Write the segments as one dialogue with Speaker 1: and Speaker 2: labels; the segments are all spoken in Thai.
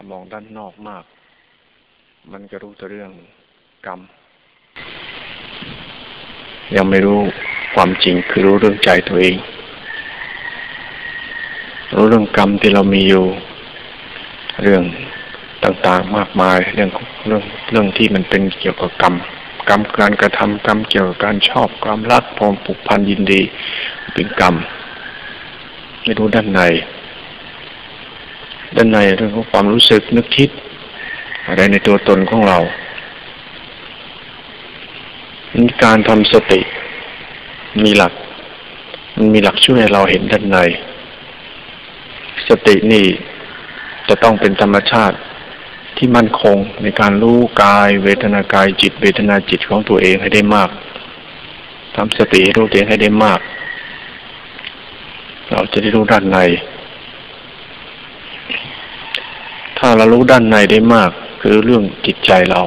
Speaker 1: ถ้ามองด้านนอกมาก มันก็รู้แต่เรื่องกรรม ยังไม่รู้ความจริงคือรู้เรื่องใจตัวเอง รู้เรื่องกรรมที่เรามีอยู่ เรื่องต่างๆมากมาย เรื่องเรื่องเรื่องที่มันเป็นเกี่ยวกับกรรมกรรมการกระทำกรรมเกี่ยวกับการชอบความรักความผูกพันยินดี เป็นกรรม ไม่รู้ด้านใน ด้านในเรื่องของความรู้สึกนึกคิด อะไรในตัวตนของเรามีการทำสติ มีหลัก มันมีหลักช่วยให้เราเห็นด้านใน สตินี่จะต้องเป็นธรรมชาติที่มั่นคงในการรู้กายเวทนากายจิต เวทนาจิตของตัวเองให้ได้มากทำสติรู้ตัวเองให้ได้มาก เราจะได้รู้ด้านในถ้าเรารู้ด้านในได้มาก คือเรื่องจิตใจเรา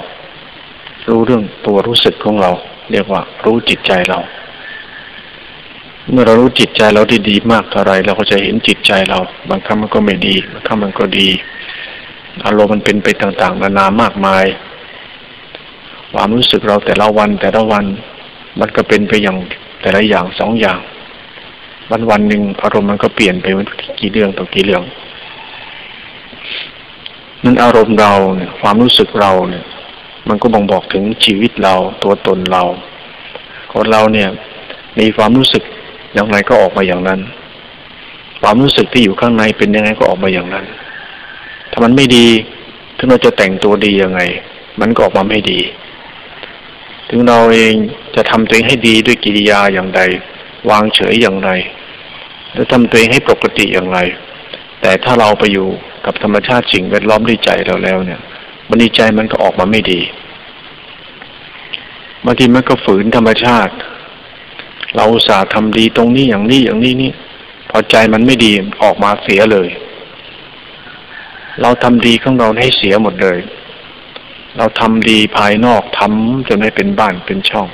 Speaker 1: รู้เรื่องตัวรู้สึกของเรา เรียกว่า รู้จิตใจเรา เมื่อเรารู้จิตใจเราด้ดีมากเท่าไรเราก็จะเห็นจิตใจเรา บางครั้งมันก็ไม่ดีบางครั้งมันก็ดี อารมณ์มันเป็นไปต่างๆนานามากมาย ความรู้สึกเราแต่ละวันแต่ละวัน มันก็เป็นไปอย่างแต่ละอย่างสองอย่าง วันวันหนึ่งอารมณ์มันก็เปลี่ยนไปกี่เรื่องต่อกี่เรื่อง นั้นอารมณ์เราเนี่ย ความรู้สึกเราเนี่ย มันก็บ่งบอกถึงชีวิตเราตัวตนเราคนเราเนี่ย มีความรู้สึกอย่างไรก็ออกมาอย่างนั้น ความรู้สึกที่อยู่ข้างในเป็นยังไงก็ออกมาอย่างนั้น ถ้ามันไม่ดีถึงเราจะแต่งตัวดียังไง มันก็ออกมาไม่ดี ถึงเราเองจะทำตัวเองให้ดีด้วยกิริยาอย่างใด วางเฉยอย่างไรหรือทำตัวเองให้ปกติอย่างไร แต่ถ้าเราไปอยู่ กับธรรมชาติสิ่งแวดล้อมด้วยใจเราแล้วเนี่ยมันดีใจมันก็ออกมาไม่ดีบางทีมันก็ฝืนธรรมชาติ เราสาห์ทำดีตรงนี้อย่างนี้อย่างนี้นี่พอใจมันไม่ดีออกมาเสียเลย เราทำดีของเราให้เสียหมดเลย เราทำดีภายนอกทำจนไม่เป็นบ้านเป็นช่อง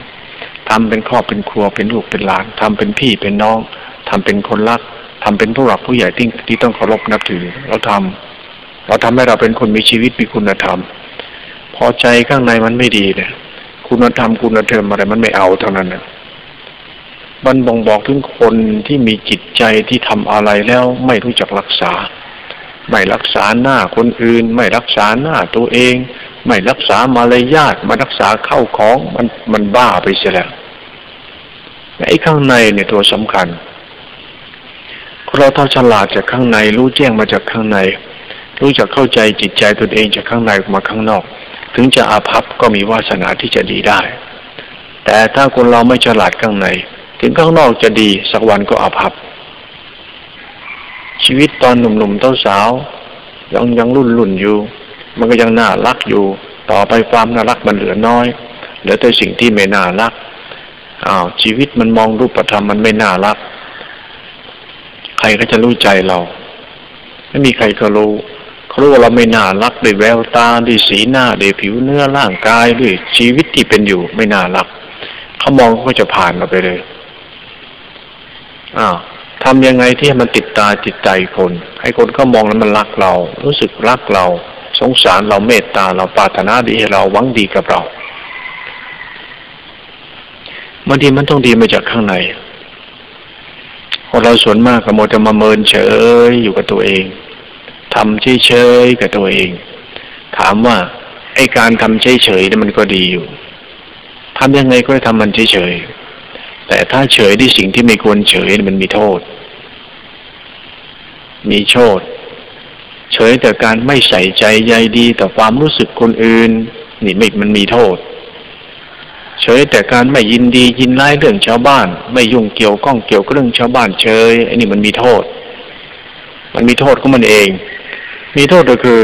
Speaker 1: ทำเป็นครอบเป็นครัวเป็นลูกเป็นหลานทำเป็นพี่เป็นน้องทำเป็นคนรัก ทำเป็นผู้หลักผู้ใหญ่ที่ที่ต้องเคารพนับถือ เราทำเราทำให้เราเป็นคนมีชีวิตมีคุณธรรม พอใจข้างในมันไม่ดีเนี่ย คุณธรรมคุณธรรมอะไรมันไม่เอาเท่านั้นนะมันบ่งบอกถึงคนที่มีจิตใจที่ทำอะไรแล้วไม่รู้จักรักษา ไม่รักษาหน้าคนอื่น ไม่รักษาหน้าตัวเอง ไม่รักษามารยาทมารักษาเข้าของมันมันบ้าไปเสียแล้วไอ้ข้างในเนี่ยตัวสำคัญ เราถ้าฉลาดจากข้างใน รู้แจ้งมาจากข้างใน รู้จักเข้าใจจิตใจตนเองจากข้างในมาข้างนอก ถึงจะอาภัพก็มีวาสนาที่จะดีได้ แต่ถ้าคนเราไม่ฉลาดข้างใน ถึงข้างนอกจะดีสักวันก็อาภัพ ชีวิตตอนหนุ่มๆเต้าสาว ยังยังรุ่นรุ่นอยู่ มันก็ยังน่ารักอยู่ ต่อไปความน่ารักมันเหลือน้อยเหลือแต่สิ่งที่ไม่น่ารักอ้าวชีวิตมันมองรูปธรรมมันไม่น่ารัก ใครก็จะรู้ใจเรา ไม่มีใครก็รู้เขารู้ว่าเราไม่น่ารักด้วยแววตาด้วยสีหน้าด้วยผิวเนื้อร่างกายด้วยชีวิตที่เป็นอยู่ไม่น่ารักเขามองก็จะผ่านเราไปเลยอ้าวทำยังไงที่ให้มันติดตาจิตใจคน ให้คนเขามองแล้วมันรักเรา รู้สึกรักเรา สงสารเราเมตตาเราปรารถนาดีให้เราหวังดีกับเราบางทีมันต้องดีมาจากข้างใน คนเราส่วนมากก็โมจะมาเมินเฉยอยู่กับตัวเองทำเฉยเฉยกับตัวเอง ถามว่าไอการทำเฉยเฉยนี่มันก็ดีอยู่ทำยังไงก็ทำมันเฉยเฉยแต่ถ้าเฉยที่สิ่งที่ไม่ควรเฉยมันมีโทษ มีโทษเฉยแต่การไม่ใส่ใจใยดีต่อความรู้สึกคนอื่น นี่ไม่มันมีโทษ เฉยแต่การไม่ยินดียินร้ายเรื่องชาวบ้าน ไม่ยุ่งเกี่ยวข้องเกี่ยวกับเรื่องชาวบ้านเฉยไอ้นี่มันมีโทษ มันมีโทษของมันเอง มีโทษก็คือ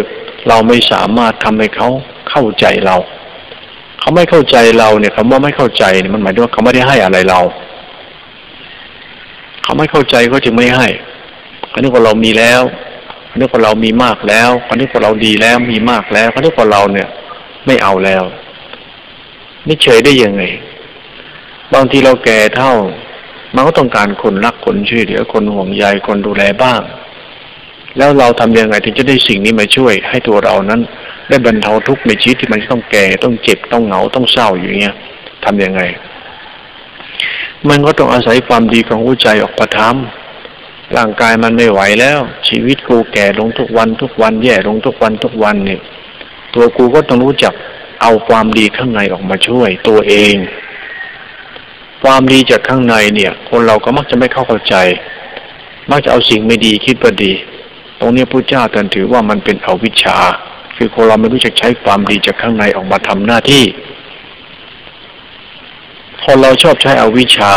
Speaker 1: เราไม่สามารถทำให้เขาเข้าใจเรา เขาไม่เข้าใจเราเนี่ยคำว่าไม่เข้าใจเนี่ยมันหมายถึงว่าเขาไม่ได้ให้อะไรเรา เขาไม่เข้าใจก็จึงไม่ให้เขาคิดว่าเรามีแล้วเขาคิดว่าเรามีมากแล้วเขาคิดว่าเราดีแล้วมีมากแล้วเขาคิดว่าเราเนี่ย ไม่เอาแล้ว นี่เฉยได้ยังไง บางทีเราแก่เท่า มันก็ต้องการคนรักคนช่วยเหลือคนห่วงใยคนดูแลบ้าง แล้วเราทำยังไงถึงจะได้สิ่งนี้มาช่วย ให้ตัวเรานั้น ได้บรรเทาทุกข์ในชีวิตที่มันต้องแก่ต้องเจ็บต้องเหงาต้องเศร้าอย่างเงี้ยทำยังไง มันก็ต้องอาศัยความดีของหัวใจออกประทำร่างกายมันไม่ไหวแล้ว ชีวิตกูแก่ลงทุกวันทุกวันแย่ลงทุกวันทุกวันเนี่ยตัวกูก็ต้องรู้จัก เอาความดีข้างในออกมาช่วยตัวเอง ความดีจากข้างในเนี่ย คนเราก็มักจะไม่เข้าใจ มักจะเอาสิ่งไม่ดีคิดว่าดี ตรงนี้พระเจ้าตรัสถือว่ามันเป็นอวิชชา คือคนเราไม่รู้จักใช้ความดีจากข้างในออกมาทำหน้าที่คนเราชอบใช้อวิชชา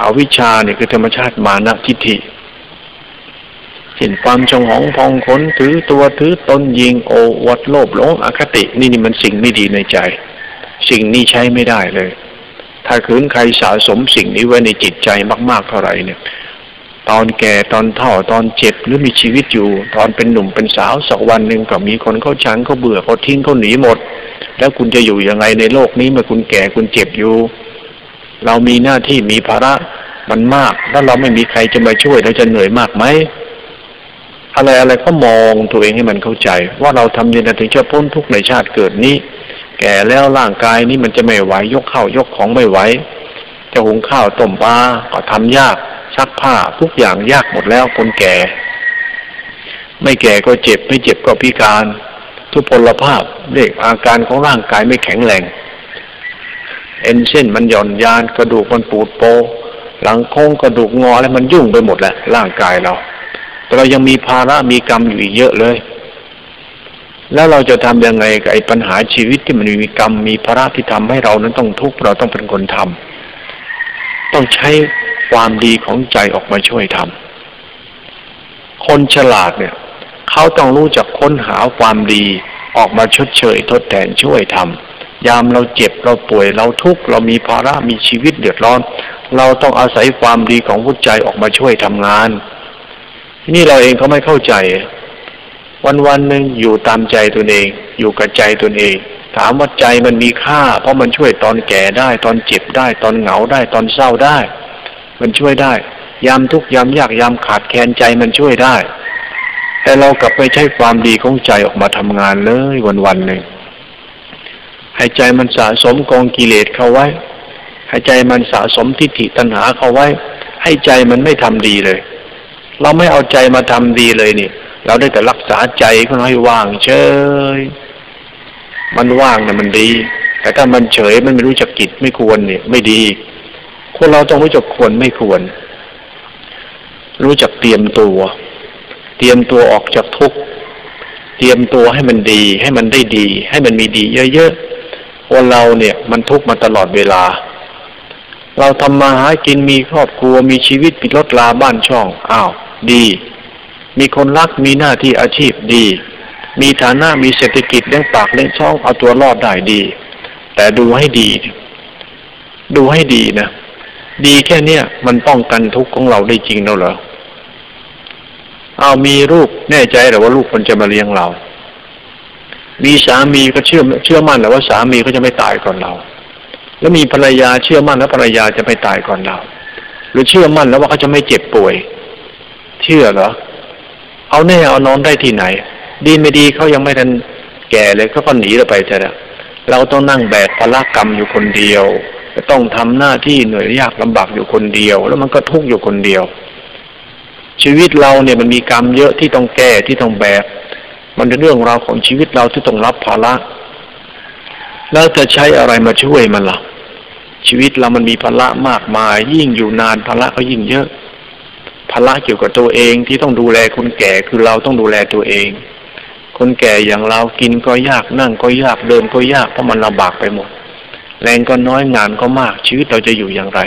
Speaker 1: อาวิชชาเนี่ยคือธรรมชาติมานะทิฏฐิ เช่นความจงหองพองขนถือตัวถือตนยิงโอวัดโลภหลงอคตินี่นี่มันสิ่งไม่ดีในใจ สิ่งนี้ใช้ไม่ได้เลย ถ้าคืนใครสะสมสิ่งนี้ไว้ในจิตใจมาก ๆเท่าไหร่เนี่ยตอนแก่ตอนเฒ่าตอนเจ็บหรือมีชีวิตอยู่ ตอนเป็นหนุ่มเป็นสาวสักวันหนึ่งก็มีคนเขาชังเขาเบื่อเขาทิ้งเขาหนีหมด แล้วคุณจะอยู่ยังไงในโลกนี้เมื่อคุณแก่คุณเจ็บอยู่ เรามีหน้าที่มีภาระมันมาก แล้วเราไม่มีใครจะมาช่วยเราจะเหนื่อยมากไหม อะไรอะไรก็มองตัวเองให้มันเข้าใจ ว่าเราทำยังไงถึงจะพ้นทุกข์ในชาติเกิดนี้ แก่แล้วร่างกายนี้มันจะไม่ไหวยกข้าวยกของไม่ไหวจะหุงข้าวต้มปลาก็ทำยากซักผ้าทุกอย่างยากหมดแล้วคนแก่ ไม่แก่ก็เจ็บ ไม่เจ็บก็พิการ ทุพพลภาพเรียกอาการของร่างกายไม่แข็งแรงเอ็นเส้นมันหย่อนยานกระดูกมันปูดโป หลังโค้งกระดูกงออะไรมันยุ่งไปหมดแหละร่างกายเรา แต่เรายังมีภาระมีกรรมอยู่อีกเยอะเลย แล้วเราจะทํำยังไงกับไอ้ปัญหาชีวิตที่มันมีกรรมมีภาระที่ทำให้เรานั้นต้องทุกข์เราต้องเป็นคนทำต้องใช้ความดีของใจออกมาช่วยทำคนฉลาดเนี่ย เขาต้องรู้จักค้นหาความดีออกมาชดเชย ทดแทนช่วยทำยามเราเจ็บเราป่วยเราทุกข์เรามีภาระมีชีวิตเดือดร้อน เราต้องอาศัยความดีของหัวใจออกมาช่วยทำงาน ทีนี่เราเองเขาไม่เข้าใจ วันวันหนึ่งอยู่ตามใจตนเอง อยู่กับใจตนเอง ถามว่าใจมันมีค่า เพราะมันช่วยตอนแก่ได้ ตอนเจ็บได้ ตอนเหงาได้ ตอนเศร้าได้ มันช่วยได้ ยามทุกยามยากยามขาดแคลนใจมันช่วยได้ แต่เรากลับไปใช้ความดีของใจออกมาทำงานเลยวันวันหนึ่งให้ใจมันสะสมกองกิเลสเข้าไว้ให้ใจมันสะสมทิฏฐิตัณหาเข้าไว้ให้ใจมันไม่ทำดีเลย เราไม่เอาใจมาทำดีเลยนี่ เราได้แต่รักษาใจก็ให้ว่างเฉย มันว่างเนี่ยมันดี แต่ถ้ามันเฉยมันไม่รู้จักกิจไม่ควรเนี่ยไม่ดีคนเราต้องรู้จักควรไม่ควร รู้จักเตรียมตัว เตรียมตัวออกจากทุกข์เตรียมตัวให้มันดี ให้มันได้ดี ให้มันมีดี เยอะๆคนเราเนี่ย มันทุกข์มาตลอดเวลาเราทำมาหากินมีครอบครัวมีชีวิตมีรถลาบ้านช่องอ้าว ดี มีคนรักมีหน้าที่อาชีพดี มีฐานะมีเศรษฐกิจเลี้ยงปากเลี้ยงช่องเอาตัวรอดได้ดี แต่ดูให้ดี ดูให้ดีนะดีแค่เนี้ยมันป้องกันทุกข์ของเราได้จริงแล้วเหรอเอามีลูกแน่ใจหรือว่าลูกคนจะมาเลี้ยงเรา มีสามีก็เชื่อเชื่อมั่นหรือว่าสามีก็จะไม่ตายก่อนเรา แล้วมีภรรยาเชื่อมั่นแล้วภรรยาจะไม่ตายก่อนเรา หรือเชื่อมั่นแล้วว่าเขาจะไม่เจ็บป่วย เชื่อเหรอ เอาแน่เอานอนได้ที่ไหน ดีไม่ดีเขายังไม่ทันแก่เลยเขาก็หนีเราไปเถอะเราต้องนั่งแบกภาระกรรมอยู่คนเดียวต้องทำหน้าที่เหนื่อยยากลำบากอยู่คนเดียว แล้วมันก็ทุกข์อยู่คนเดียว ชีวิตเราเนี่ยมันมีกรรมเยอะที่ต้องแก้ที่ต้องแบกมันเป็นเรื่องราวของชีวิตเราที่ต้องรับภาระแล้วจะใช้อะไรมาช่วยมันล่ะ ชีวิตเรามันมีภาระมากมาย ยิ่งอยู่นานภาระก็ยิ่งเยอะ ภาระเกี่ยวกับตัวเองที่ต้องดูแลคนแก่คือเราต้องดูแลตัวเอง คนแก่อย่างเรากินก็ยากนั่งก็ยากเดินก็ยากเพราะมันลำบากไปหมด แรงก็น้อยงานก็มากชีวิตเราจะอยู่อย่างไร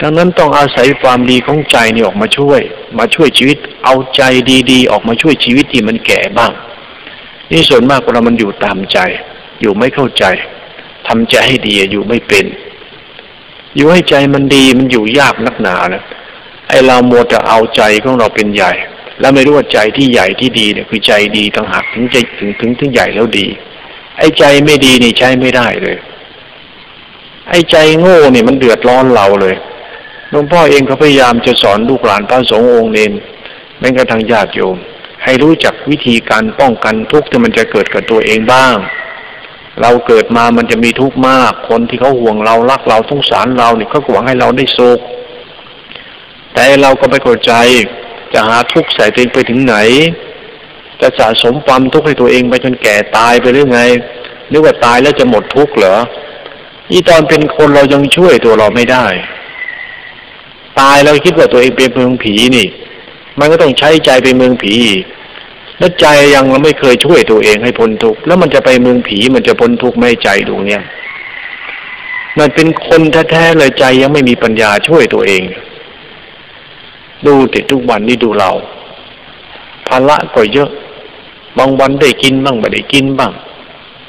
Speaker 1: ดังนั้นต้องอาศัยความดีของใจนี่ออกมาช่วย มาช่วยชีวิต เอาใจดีๆ ออกมาช่วยชีวิตที่มันแก่บ้าง นี่ส่วนมากเรามันอยู่ตามใจ อยู่ไม่เข้าใจทำใจให้ดีอยู่ไม่เป็น อยู่ให้ใจมันดีมันอยู่ยากนักหนานะ เราโมจะเอาใจของเราเป็นใหญ่ แล้วไม่รู้ว่าใจที่ใหญ่ที่ดีเนี่ยคือใจดีต่างหากถึงใจถึงถึงถึงใหญ่แล้วดี ไอ้ใจไม่ดีนี่ใช้ไม่ได้เลย ไอ้ใจโง่เนี่ยมันเดือดร้อนเราเลยหลวงพ่อเองก็พยายามจะสอนลูกหลานพระสงฆ์องค์เนนแม้กระทั่งญาติโยม ให้รู้จักวิธีการป้องกันทุกข์ที่มันจะเกิดกับตัวเองบ้าง เราเกิดมามันจะมีทุกข์มาก คนที่เขาห่วงเรารักเราสงสารเราเนี่ยเขาหวังให้เราได้สุข แต่เราก็ไม่เข้าใจ จะหาทุกข์ใส่ตัวเองไปถึงไหน จะสะสมความทุกข์ให้ตัวเองไปจนแก่ตายไปหรือไงหรือว่าตายแล้วจะหมดทุกข์เหรอนี่ตอนเป็นคนเรายังช่วยตัวเราไม่ได้ ตายแล้วคิดว่าตัวเองเป็นเมืองผีนี่ มันก็ต้องใช้ใจไปเมืองผีแล้วใจยังเราไม่เคยช่วยตัวเองให้พ้นทุกข์แล้วมันจะไปเมืองผีมันจะพ้นทุกข์ไม่ใจดวงเนี้ยมันเป็นคนแท้ๆเลยใจยังไม่มีปัญญาช่วยตัวเอง ดูติดทุกวันนี่ดูเราภาระก็เยอะ บางวันได้กินบ้างไม่ได้กินบ้าง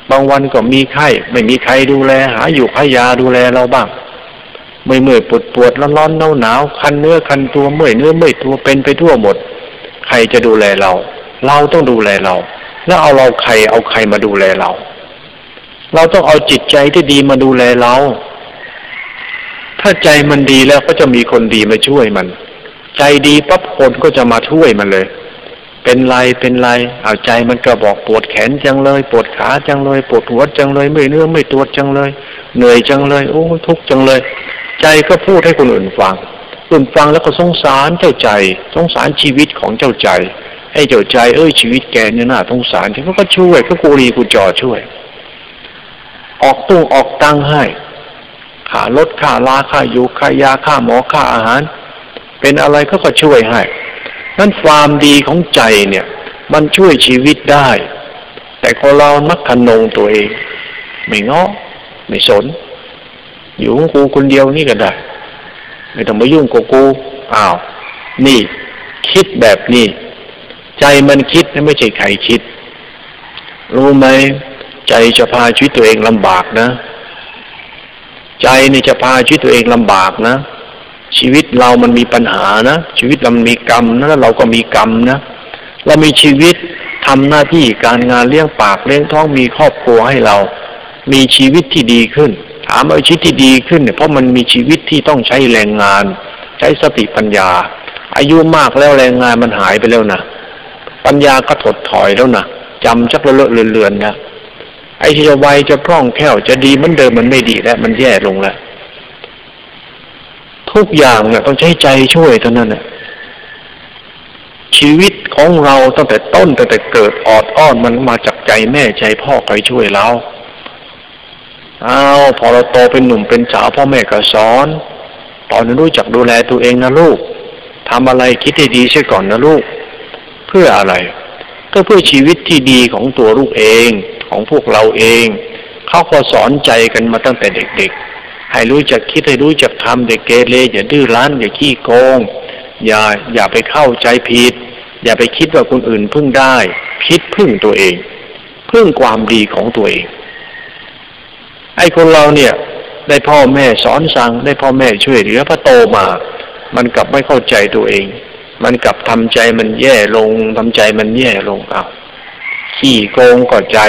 Speaker 1: บางวันก็มีไข้ ไม่มีใครดูแล หาอยู่หายาดูแลเราบ้างเมื่อยเมื่อยปวดปวดร้อนร้อนหนาวหนาวคันเนื้อคันตัวเมื่อยเนื้อเมื่อยตัวเป็นไปทั่วหมด ใครจะดูแลเรา เราต้องดูแลเรา แล้วเอาเราใครเอาใครมาดูแลเรา เราต้องเอาจิตใจที่ดีมาดูแลเรา ถ้าใจมันดีแล้วก็จะมีคนดีมาช่วยมัน ใจดีปั๊บคนก็จะมาช่วยมันเลย เป็นไรเป็นไรเอาใจมันก็บอกปวดแขนจังเลย ปวดขาจังเลย ปวดหัวจังเลยเมื่อยเนื้อไม่ตัวจังเลย เหนื่อยจังเลย โอ้ทุกจังเลย ใจก็พูดให้คนอื่นฟังคนฟังแล้วก็สงสารเจ้าใจ สงสารชีวิตของเจ้าใจ ให้เจ้าใจเอ้ยชีวิตแกเนี่ยน่าสงสารที่เขาก็ช่วยก็กูรีกูจอช่วย ออกตู้ออกตังให้ค่ารถค่าลาค่าอยู่ค่ายาค่าหมอค่าอาหาร เป็นอะไรเขาก็ช่วยให้นั่นความดีของใจเนี่ย มันช่วยชีวิตได้ แต่คนเรามักขนงตัวเอง ไม่ง้อไม่สน อยู่ของกูคนเดียวนี่ก็ได้ ไม่ต้องมายุ่งกับกูอ้าว นี่ คิดแบบนี้ ใจมันคิดไม่ใช่ใครคิด รู้ไหมใจจะพาชีวิตตัวเองลำบากนะ ใจนี่จะพาชีวิตตัวเองลำบากนะ ชีวิตเรามันมีปัญหานะ ชีวิตเรามีกรรมนะแล้วเราก็มีกรรมนะเรามีชีวิตทำหน้าที่การงานเลี้ยงปากเลี้ยงท้องมีครอบครัวให้เรา มีชีวิตที่ดีขึ้น ถามเอาชีวิตที่ดีขึ้นเนี่ยเพราะมันมีชีวิตที่ต้องใช้แรงงาน ใช้สติปัญญา อายุมากแล้วแรงงานมันหายไปแล้วนะปัญญาก็ถดถอยแล้วนะจำชักเลอะเลือนๆนะไอ้ที่จะไวจะคล่องแคล่วจะดีมือนเดิมมันไม่ดีแล้ว มันแย่ลงแล้ว ทุกอย่างเนี่ยต้องใช้ใจช่วยเท่านั้นนะชีวิตของเราตั้งแต่ต้นตั้งแต่เกิดออดอ้อนมันมาจากใจแม่ใจพ่อคอยช่วยเราเอาพอเราโตเป็นหนุ่มเป็นสาวพ่อแม่ก็สอนตอนนั้นรู้จักดูแลตัวเองนะลูกทำอะไรคิดให้ดีใช่ก่อนนะลูก เพื่ออะไร ก็เพื่อชีวิตที่ดีของตัวลูกเองของพวกเราเอง เขาก็สอนใจกันมาตั้งแต่เด็กๆ ให้รู้จักคิดให้รู้จักทำเด็กเกเรอย่าดื้อรั้นอย่าขี้โกง อย่าอย่าไปเข้าใจผิด อย่าไปคิดว่าคนอื่นพึ่งได้ คิดพึ่งตัวเอง พึ่งความดีของตัวเอง ไอ้คนเราเนี่ย ได้พ่อแม่สอนสั่งได้พ่อแม่ช่วยเหลือพอโตมา มันกลับไม่เข้าใจตัวเอง มันกลับทำใจมันแย่ลงทำใจมันแย่ลงเอาขี้โกงก็ใจ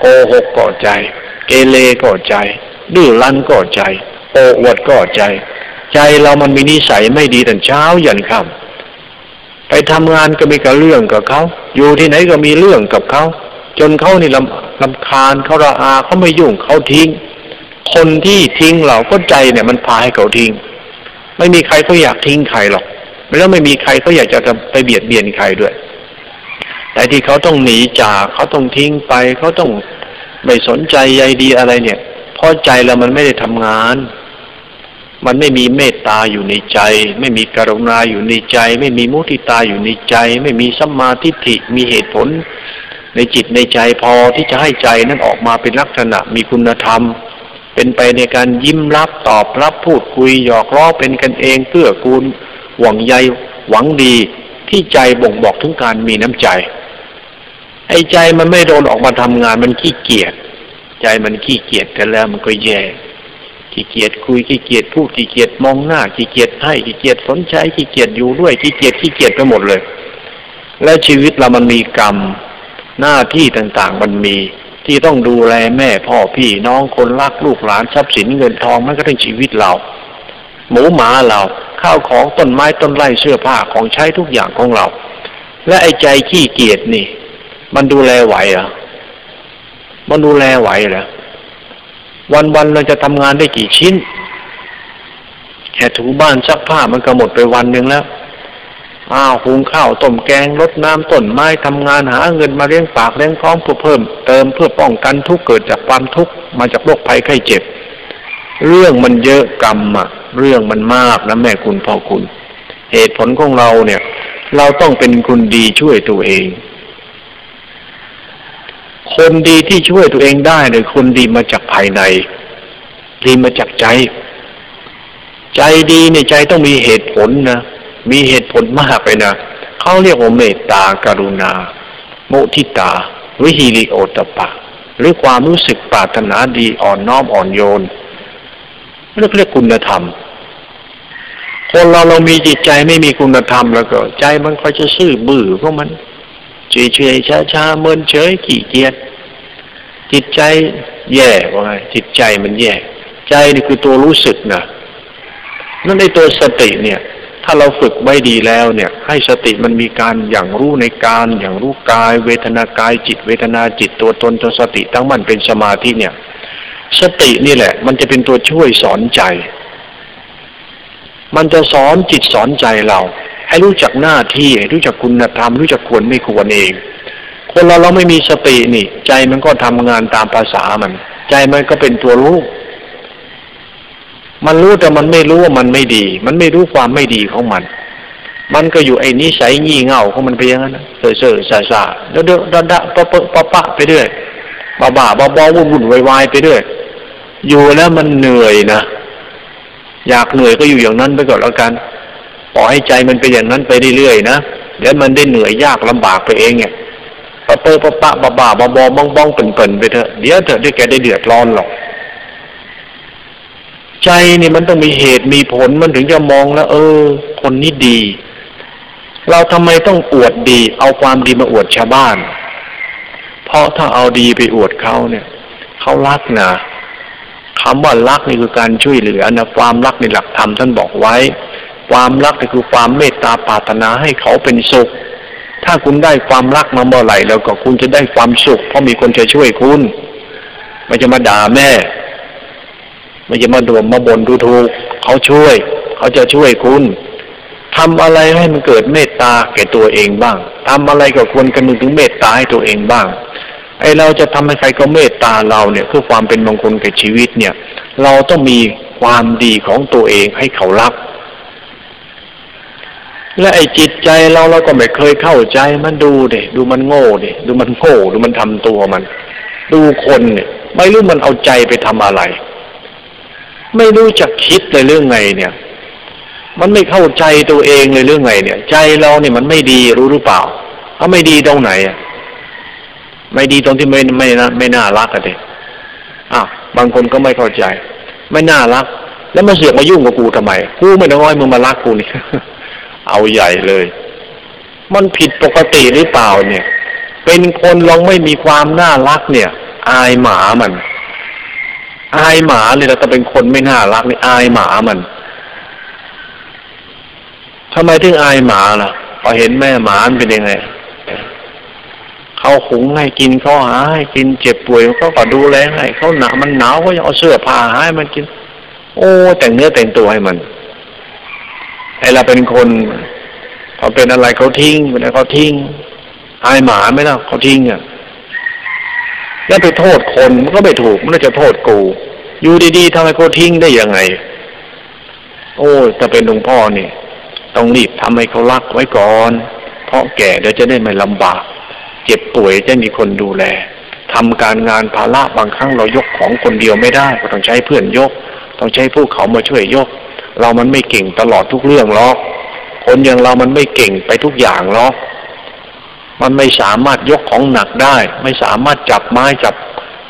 Speaker 1: โกหกก็ใจ เกเรก็ใจ ดื้อรั้นก็ใจโออวดก็ใจ ใจเรามันมีนิสัยไม่ดีแต่เช้ายันค่ำไปทำงานก็มีกับเรื่องกับเขา อยู่ที่ไหนก็มีเรื่องกับเขา จนเขานี่ลำลำคาญเขาระอาเขาไม่ยุ่งเขาทิ้ง คนที่ทิ้งเราก็ใจเนี่ยมันพาให้เขาทิ้ง ไม่มีใครเขาอยากทิ้งใครหรอกแล้วไม่มีใครเขาอยากจะไปเบียดเบียนใครด้วยแต่ที่เขาต้องหนีจากเขาต้องทิ้งไปเขาต้องไม่สนใจใยดีอะไรเนี่ยเราะใจเรามันไม่ได้ทำงาน มันไม่มีเมตตาอยู่ในใจ ไม่มีกรุณาอยู่ในใจ ไม่มีมุทิตาอยู่ในใจ ไม่มีสัมมาทิฏฐิมีเหตุผล ในจิตในใจพอที่จะให้ใจนั้นออกมาเป็นลักษณะมีคุณธรรม เป็นไปในการยิ้มรับตอบรับพูดคุยหยอกล้อเป็นกันเองเพื่อกูลหวังใยหวังดีที่ใจบ่งบอกถึงการมีน้ำใจไอ้ใจมันไม่โดนออกมาทำงานมันขี้เกียจ ใจมันขี้เกียจกันแล้วมันก็แย่ขี้เกียจคุยขี้เกียจพูดขี้เกียจมองหน้าขี้เกียจให้ขี้เกียจสนใจขี้เกียจอยู่ด้วยขี้เกียจขี้เกียจไปหมดเลย และชีวิตเรามันมีกรรม หน้าที่ต่างๆมันมี ที่ต้องดูแลแม่พ่อพี่น้องคนรักลูกหลานทรัพย์สินเงินทองมันก็ถึงชีวิตเรา หมูหมาเราข้าวของต้นไม้ต้นไร่เสื้อผ้าของใช้ทุกอย่างของเรา และไอ้ใจขี้เกียจนี่ มันดูแลไหวเหรอ มันดูแลไหวเหรอวันวันเราจะทำงานได้กี่ชิ้น แค่ถูบ้านซักผ้ามันก็หมดไปวันหนึ่งแล้ว อ้าวหุงข้าวต้มแกงรดน้ำต้นไม้ทำงานหาเงินมาเลี้ยงปากเลี้ยงท้องเพื่อเพิ่ม เติมเพื่อป้องกันทุกเกิดจากความทุกข์มาจากโรคภัยไข้เจ็บ เรื่องมันเยอะกรรมอะเรื่องมันมากนะแม่คุณพ่อคุณ เหตุผลของเราเนี่ย เราต้องเป็นคนดีช่วยตัวเอง คนดีที่ช่วยตัวเองได้เนี่ยคนดีมาจากภายใน ดีมาจากใจ ใจดีในใจต้องมีเหตุผลนะ มีเหตุผลมากไปนะเขาเรียกว่าเมตตาการุณา โมทิตา วิฮิริโอตปะ หรือความรู้สึกปรารถนาดีอ่อนน้อมอ่อนโยนเรียกเรียกคุณธรรม คนเราเรามีจิตใจไม่มีคุณธรรมแล้วก็ ใจมันก็จะซื่อบื้อเพราะมัน เฉยเฉยช้าช้าเมินเฉยขี้เกียจจิตใจแย่ว่าไงจิตใจมันแย่ ใจนี่คือตัวรู้สึกนะนั่นในตัวสติเนี่ย ถ้าเราฝึกไว้ดีแล้วเนี่ย ให้สติมันมีการอย่างรู้ในการอย่างรู้กาย เวทนากายจิต เวทนาจิตตัวตนตัวสติตั้งมันเป็นสมาธิเนี่ย สตินี่แหละ มันจะเป็นตัวช่วยสอนใจ มันจะสอนจิตสอนใจเรา ให้รู้จักหน้าที่รู้จักคุณธรรม รู้จักควรไม่ควรเอง คนเราเราไม่มีสตินี่ ใจมันก็ทำงานตามภาษามัน ใจมันก็เป็นตัวรู้มันรู้แต่มันไม่รู้ว่ามันไม่ดี มันไม่รู้ความไม่ดีของมัน มันก็อยู่ไอ้นิสัยงี่เง่าของมันไปอย่างนั้นเซ่อเซ่อซาซาเด้อเด้อดะดะปะปะปะปะไปเรื่อยบ้าบ้าบ้าบ้าวุ่นวุ่นวายวายไปเรื่อยอยู่แล้วมันเหนื่อยนะอยากเหนื่อยก็อยู่อย่างนั้นไปก่อนแล้วกัน ปล่อยให้ใจมันไปอย่างนั้นไปเรื่อยๆนะเดี๋ยวมันได้เหนื่อยยากลำบากไปเองเนี่ยปะเปอปะปะบาบาบ้าบอบ้องบ้องเปิ่นเปิ่นไปเถอะเดี๋ยวเถอะเดี๋ยวแกได้เดือดร้อนหรอก ใจนี่มันต้องมีเหตุมีผลมันถึงจะมองแล้ว เออ คนนี้ดี เราทำไมต้องอวดดี เอาความดีมาอวดชาวบ้าน เพราะถ้าเอาดีไปอวดเขาเนี่ยเขารักนะคำว่ารักนี่คือการช่วยเหลือนะความรักในหลักธรรมท่านบอกไว้ ความรักนี่คือความเมตตาปรารถนาให้เขาเป็นสุข ถ้าคุณได้ความรักมาเมื่อไหร่แล้วก็คุณจะได้ความสุข เพราะมีคนจะช่วยคุณ ไม่จะมาด่าแม่ ไม่จะมาด่วมมาบ่นดูถูกเขาช่วย เขาจะช่วยคุณทำอะไรให้มันเกิดเมตตาแก่ตัวเองบ้างทำอะไรก็ควรกันึงถึงเมตตาให้ตัวเองบ้าง ไอเราจะทำให้ใครก็เมตตาเราเนี่ยเพื่อความเป็นมงคลแก่ชีวิตเนี่ย เราต้องมีความดีของตัวเองให้เขารัก และไอ้จิตใจเราเราก็ไม่เคยเข้าใจมันดูเด็ดูมันโง่เด็ดูมันโง่ดูมันทำตัวมัน ดูคนเนี่ย ไม่รู้มันเอาใจไปทำอะไร ไม่รู้จักคิดเลยเรื่องไงเนี่ย มันไม่เข้าใจตัวเองเลยเรื่องไงเนี่ย ใจเราเนี่ยมันไม่ดีรู้หรือเปล่าถ้าไม่ดีตรงไหนอะไม่ดีตรงที่ไม่ไม่น่าไม่น่ารักอะเด็อ้าวบางคนก็ไม่เข้าใจ ไม่น่ารัก แล้วมาเสือกมายุ่งกับกูทำไมกูไม่น้อยมึงมารักกูนี่ เอาใหญ่เลย มันผิดปกติหรือเปล่าเนี่ย เป็นคนลองไม่มีความน่ารักเนี่ย อายหมามัน อายหมาเลยแต่เป็นคนไม่น่ารักนี่อายหมามันทำไมถึงอายหมาล่ะพอเห็นแม่หมาเป็นยังไงเขาหุงให้กินเขาหาให้กินเจ็บป่วยเขาก็ดูแลให้เขาหนาวมันหนาวก็ยังเอาเสื้อผ้าให้มันกิน โอ้ แต่งเนื้อแต่งตัวให้มัน ไอเราเป็นคนพอเป็นอะไรเขาทิ้งเป็นอะไรเขาทิ้งอายหมาไหมล่ะเขาทิ้งอะแล้วไปโทษคนมันก็ไม่ถูกมันจะโทษกู อยู่ดีๆทำไมกูทิ้งได้ยังไง โอ้ถ้าเป็นหลวงพ่อนี่ต้องรีบทำให้เขารักไว้ก่อน เพราะแก่เดี๋ยวจะได้ไม่ลำบาก เจ็บป่วยจะมีคนดูแลทำการงานภาระบางครั้งเรายกของคนเดียวไม่ได้ ก็ต้องใช้เพื่อนยก ต้องใช้ผู้เขามาช่วยยก เรามันไม่เก่งตลอดทุกเรื่องหรอกคนอย่างเรามันไม่เก่งไปทุกอย่างหรอกมันไม่สามารถยกของหนักได้ ไม่สามารถจับไม้จับ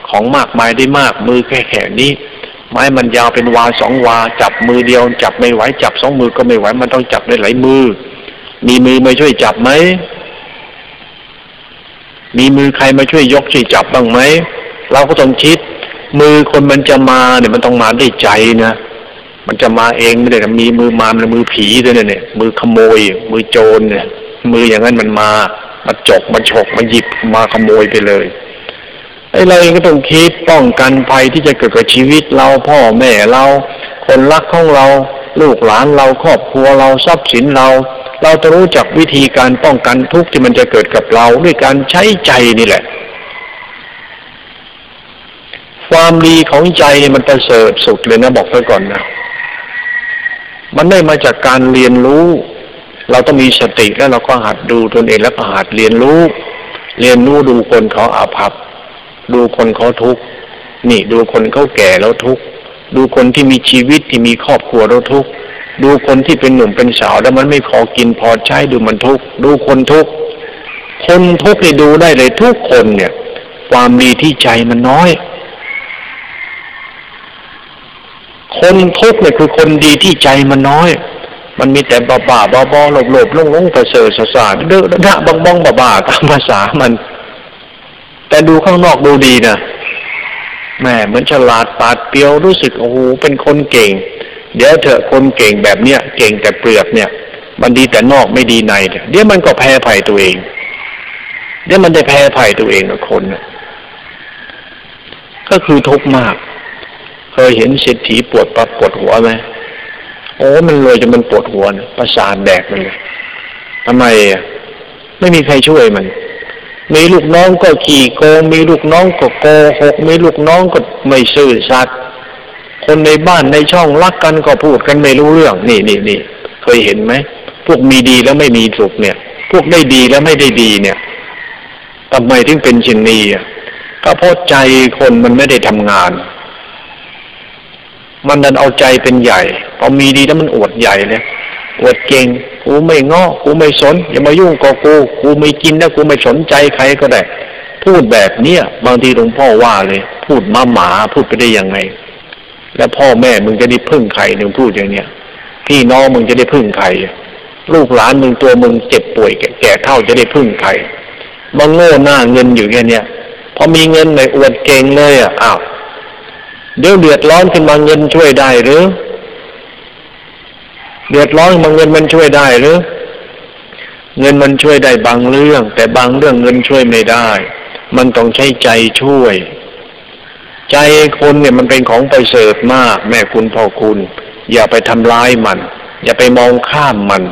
Speaker 1: ของมากมายได้มาก มือแค่แค่นี้ ไม้มันยาวเป็นวาสองวา จับมือเดียว จับไม่ไหวจับสองมือก็ไม่ไหวมันต้องจับได้หลายมือ มีมือมาช่วยจับไหมมีมือใครมาช่วยยกช่วยจับบ้างไหมเราก็ต้องคิด มือคนมันจะมาเนี่ยมันต้องมาได้ใจนะ มันจะมาเองไม่ได้มีมือมามันมือผีด้วยเนี่ย มือขโมย มือโจรเนี่ย มืออย่างนั้นมันมา มาจกมาฉกมาหยิบมาขโมยไปเลยไอ้เราเองก็ต้องคิดป้องกันภัยที่จะเกิดกับชีวิตเราพ่อแม่เรา คนรักของเรา ลูกหลานเราครอบครัวเราทรัพย์สินเรา เราจะรู้จักวิธีการป้องกันทุกข์ที่มันจะเกิดกับเราด้วยการใช้ใจนี่แหละ ความดีของใจมันประเสริฐสุดเลยนะบอกไว้ก่อนนะ มันไม่มาจากการเรียนรู้ เราต้องมีสติแล้วเราก็หัดดูตนเองแล้วก็หัดเรียนรู้ เรียนรู้ดูคนเขาอาภัพดูคนเขาทุกข์นี่ดูคนเขาแก่แล้วทุกข์ดูคนที่มีชีวิตที่มีครอบครัวแล้วทุกข์ดูคนที่เป็นหนุ่มเป็นสาวแล้วมันไม่พอกินพอใช้ดูมันทุกข์ดูคนทุกข์คนทุกข์นี่ดูได้เลยทุกคนเนี่ย ความดีที่ใจมันน้อย คนทุกข์เนี่ยคือคนดีที่ใจมันน้อย มันมีแต่บ้าบ้าบอบอหลบหลบลงลงประเสริฐสสาเดือดะบ้องบ้องบ้าบ้าตามภาษามัน แต่ดูข้างนอกดูดีนะแม่เหมือนฉลาดปาดเปียวรู้สึกโอ้โหเป็นคนเก่ง เดี๋ยวเถอะคนเก่งแบบเนี้ยเก่งแต่เปลือกเนี่ย มันดีแต่นอกไม่ดีในเดี๋ยวมันก็แพ้ภัยตัวเอง เดี๋ยวมันได้แพ้ภัยตัวเองกับคน ก็คือทุกข์มาก เคยเห็นเศรษฐีปวดปับปวดหัวไหมโอ้มันเลยจนมันปวดหัวนะประสาทแดกมันเลยทำไมอะไม่มีใครช่วยมัน มีลูกน้องก็ขี่โกงมีลูกน้องก็โกหกมีลูกน้องก็ไม่ซื่อสัตย์คนในบ้านในช่องรักกันก็พูดกันไม่รู้เรื่อง นี่นี่นี่เคยเห็นไหมพวกมีดีแล้วไม่มีสุขเนี่ย พวกได้ดีแล้วไม่ได้ดีเนี่ยทำไมถึงเป็นเช่นนี้อะก็เพราะใจคนมันไม่ได้ทำงาน มันดันเอาใจเป็นใหญ่พอมีดีแล้วมันอวดใหญ่เลยอวดเก่งกูไม่งอกูไม่สน อย่ามายุ่งกับกู กูไม่กินนะกูไม่สนใจใครก็ได้ พูดแบบเนี้ยบางทีหลวงพ่อว่าเลย พูดมาหมาพูดไปได้ยังไง แล้วพ่อแม่มึงจะได้พึ่งใครหนึ่งพูดอย่างเนี้ยพี่น้องมึงจะได้พึ่งใครลูกหลานมึงตัวมึงเจ็บป่วยแก่เท่าจะได้พึ่งใครบางโง่หน้าเงินอยู่แค่เนี้ยพอมีเงินเลยอวดเก่งเลยอะอ้าว เดี๋ยวเดือดร้อนขึ้นมาเงินช่วยได้หรือ เดือดร้อนมาเงินมันช่วยได้หรือ เงินมันช่วยได้บางเรื่อง แต่บางเรื่องเงินช่วยไม่ได้ มันต้องใช้ใจช่วย ใจคนเนี่ยมันเป็นของประเสริฐมาก แม่คุณพ่อคุณ อย่าไปทำร้ายมัน อย่าไปมองข้ามมัน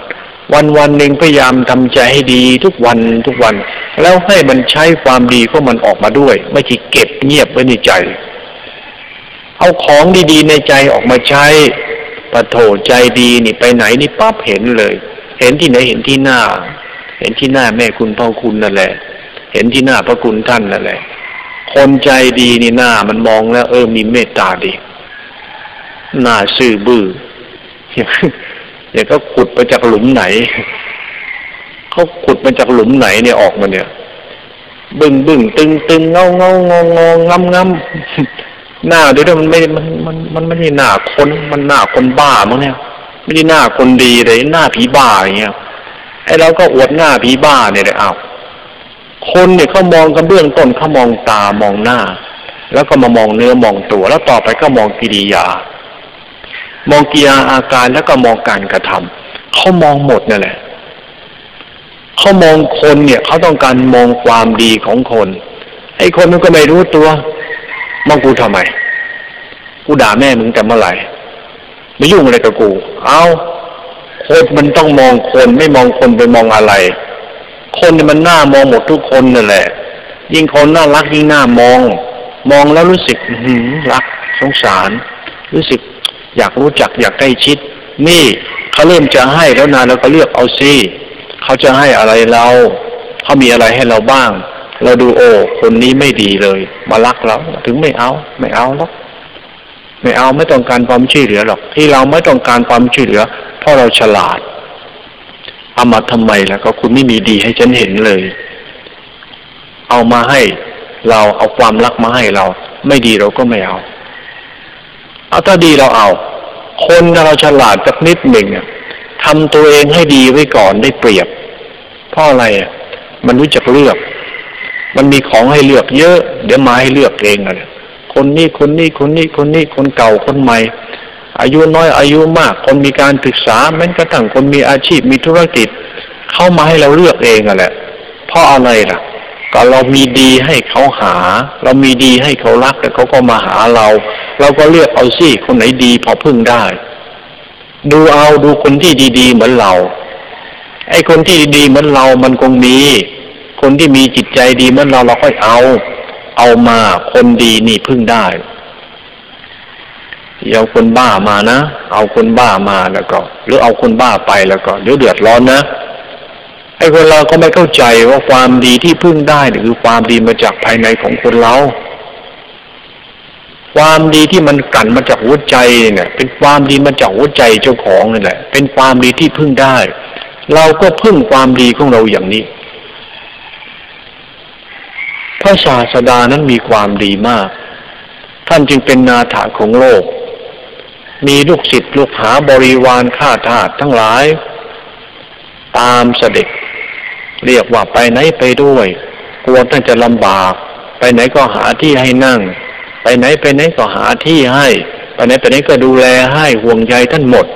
Speaker 1: วันวันหนึ่งพยายามทำใจให้ดีทุกวันทุกวัน แล้วให้มันใช้ความดีของมันออกมาด้วย ไม่ใช่เก็บเงียบไว้ในใจ เอาของดีๆในใจออกมาใช้ปะโถใจดีนี่ไปไหนนี่ปั๊บเห็นเลย เห็นที่ไหนเห็นที่หน้า เห็นที่หน้าแม่คุณพ่อคุณนั่นแหละ เห็นที่หน้าพระคุณท่านนั่นแหละ คนใจดีนี่หน้ามันมองแล้ว เออมีเมตตาดี หน้าซื่อบื้ออย่างก็ขุดมาจากหลุมไหนเขาขุดมาจากหลุมไหนเนี่ยออกมาเนี่ย บึ้งบึ้งตึงตึงเงาเงางงงงงำง หน้าเดี๋ยวมันไม่ มัน มัน มันไม่ได้หน้าคน มันหน้าคนบ้ามั้งเนี่ย ไม่ได้หน้าคนดีเลยหน้าผีบ้าอย่างเงี้ย ไอ้เราก็อวดหน้าผีบ้าเนี่ยเลยอ้าวคนเนี่ยเขามองกันเบื้องต้นเขามองตามองหน้า แล้วก็มามองเนื้อมองตัว แล้วต่อไปก็มองกิริยา มองกิริยาอาการแล้วก็มองการกระทำเขามองหมดนั่นแหละเขามองคนเนี่ยเขาต้องการมองความดีของคน ไอ้คนมันก็ไม่รู้ตัว มองกูทำไม กูด่าแม่มึงแต่เมื่อไหร่ไม่ยุ่งอะไรกับกู เอาคนมันต้องมองคนไม่มองคนไปมองอะไร คนเนี่ยมันหน่ามองหมดทุกคนนั่นแหละ ยิ่งคนน่ารักยิ่งหน่ามอง มองแล้วรู้สึกหืรักสงสาร รู้สึก อยากรู้จักอยากใกล้ชิด นี่เขาเริ่มจะให้แล้วนานแล้วก็เลือกเอาซิเขาจะให้อะไรเราเขามีอะไรให้เราบ้าง เราดูโอ้คนนี้ไม่ดีเลย มารักเรา ถึงไม่เอา ไม่เอาหรอกไม่เอาไม่ต้องการความช่วยเหลือหรอก ที่เราไม่ต้องการความช่วยเหลือ เพราะเราฉลาดเอามาทำไมแล้วก็คุณไม่มีดีให้ฉันเห็นเลย เอามาให้เราเอาความรักมาให้เรา ไม่ดีเราก็ไม่เอา เอาถ้าดีเราเอา คนเราฉลาดสักนิดหนึ่งทำตัวเองให้ดีไว้ก่อนได้เปรียบ เพราะอะไรอะมันรู้จักเลือก มันมีของให้เลือกเยอะ เดี๋ยวมาให้เลือกเองนะคนนี้คนนี้คนนี้คนนี้คนเก่าคนใหม่ อายุน้อยอายุมาก คนมีการศึกษาแม้กระทั่งคนมีอาชีพมีธุรกิจ เข้ามาให้เราเลือกเองอะแหละเพราะอะไรล่ะ ก็เรามีดีให้เขาหา เรามีดีให้เขารักแต่เขาก็มาหาเรา เราก็เลือกเอาสิคนไหนดีพอพึ่งได้ ดูเอาดูคนที่ดี ๆ เหมือนเรา ไอ้คนที่ดีเหมือนเรามันคงมี คนที่มีจิตใจดีเหมือนเราเราค่อยเอา เอามาคนดีนี่พึ่งได้เอาคนบ้ามานะ เอาคนบ้ามาแล้วก็ หรือเอาคนบ้าไปแล้วก็เดี๋ยวเดือดร้อนนะไอ้คนเราก็ไม่เข้าใจว่าความดีที่พึ่งได้คือความดีมาจากภายในของคนเรา ความดีที่มันกั่นมาจากหัวใจเนี่ย เป็นความดีมาจากหัวใจเจ้าของนี่แหละ เป็นความดีที่พึ่งได้ เราก็พึ่งความดีของเราอย่างนี้ พระศาสดานั้นมีความดีมาก ท่านจึงเป็นนาถาของโลก มีลูกศิษย์ลูกหาบริวารข้าทาสทั้งหลาย ตามเสด็จ เรียกว่าไปไหนไปด้วย กลัวท่านจะลำบาก ไปไหนก็หาที่ให้นั่ง ไปไหนไปไหนก็หาที่ให้ ไปไหนไปไหนก็ดูแลให้ห่วงใยท่านหมด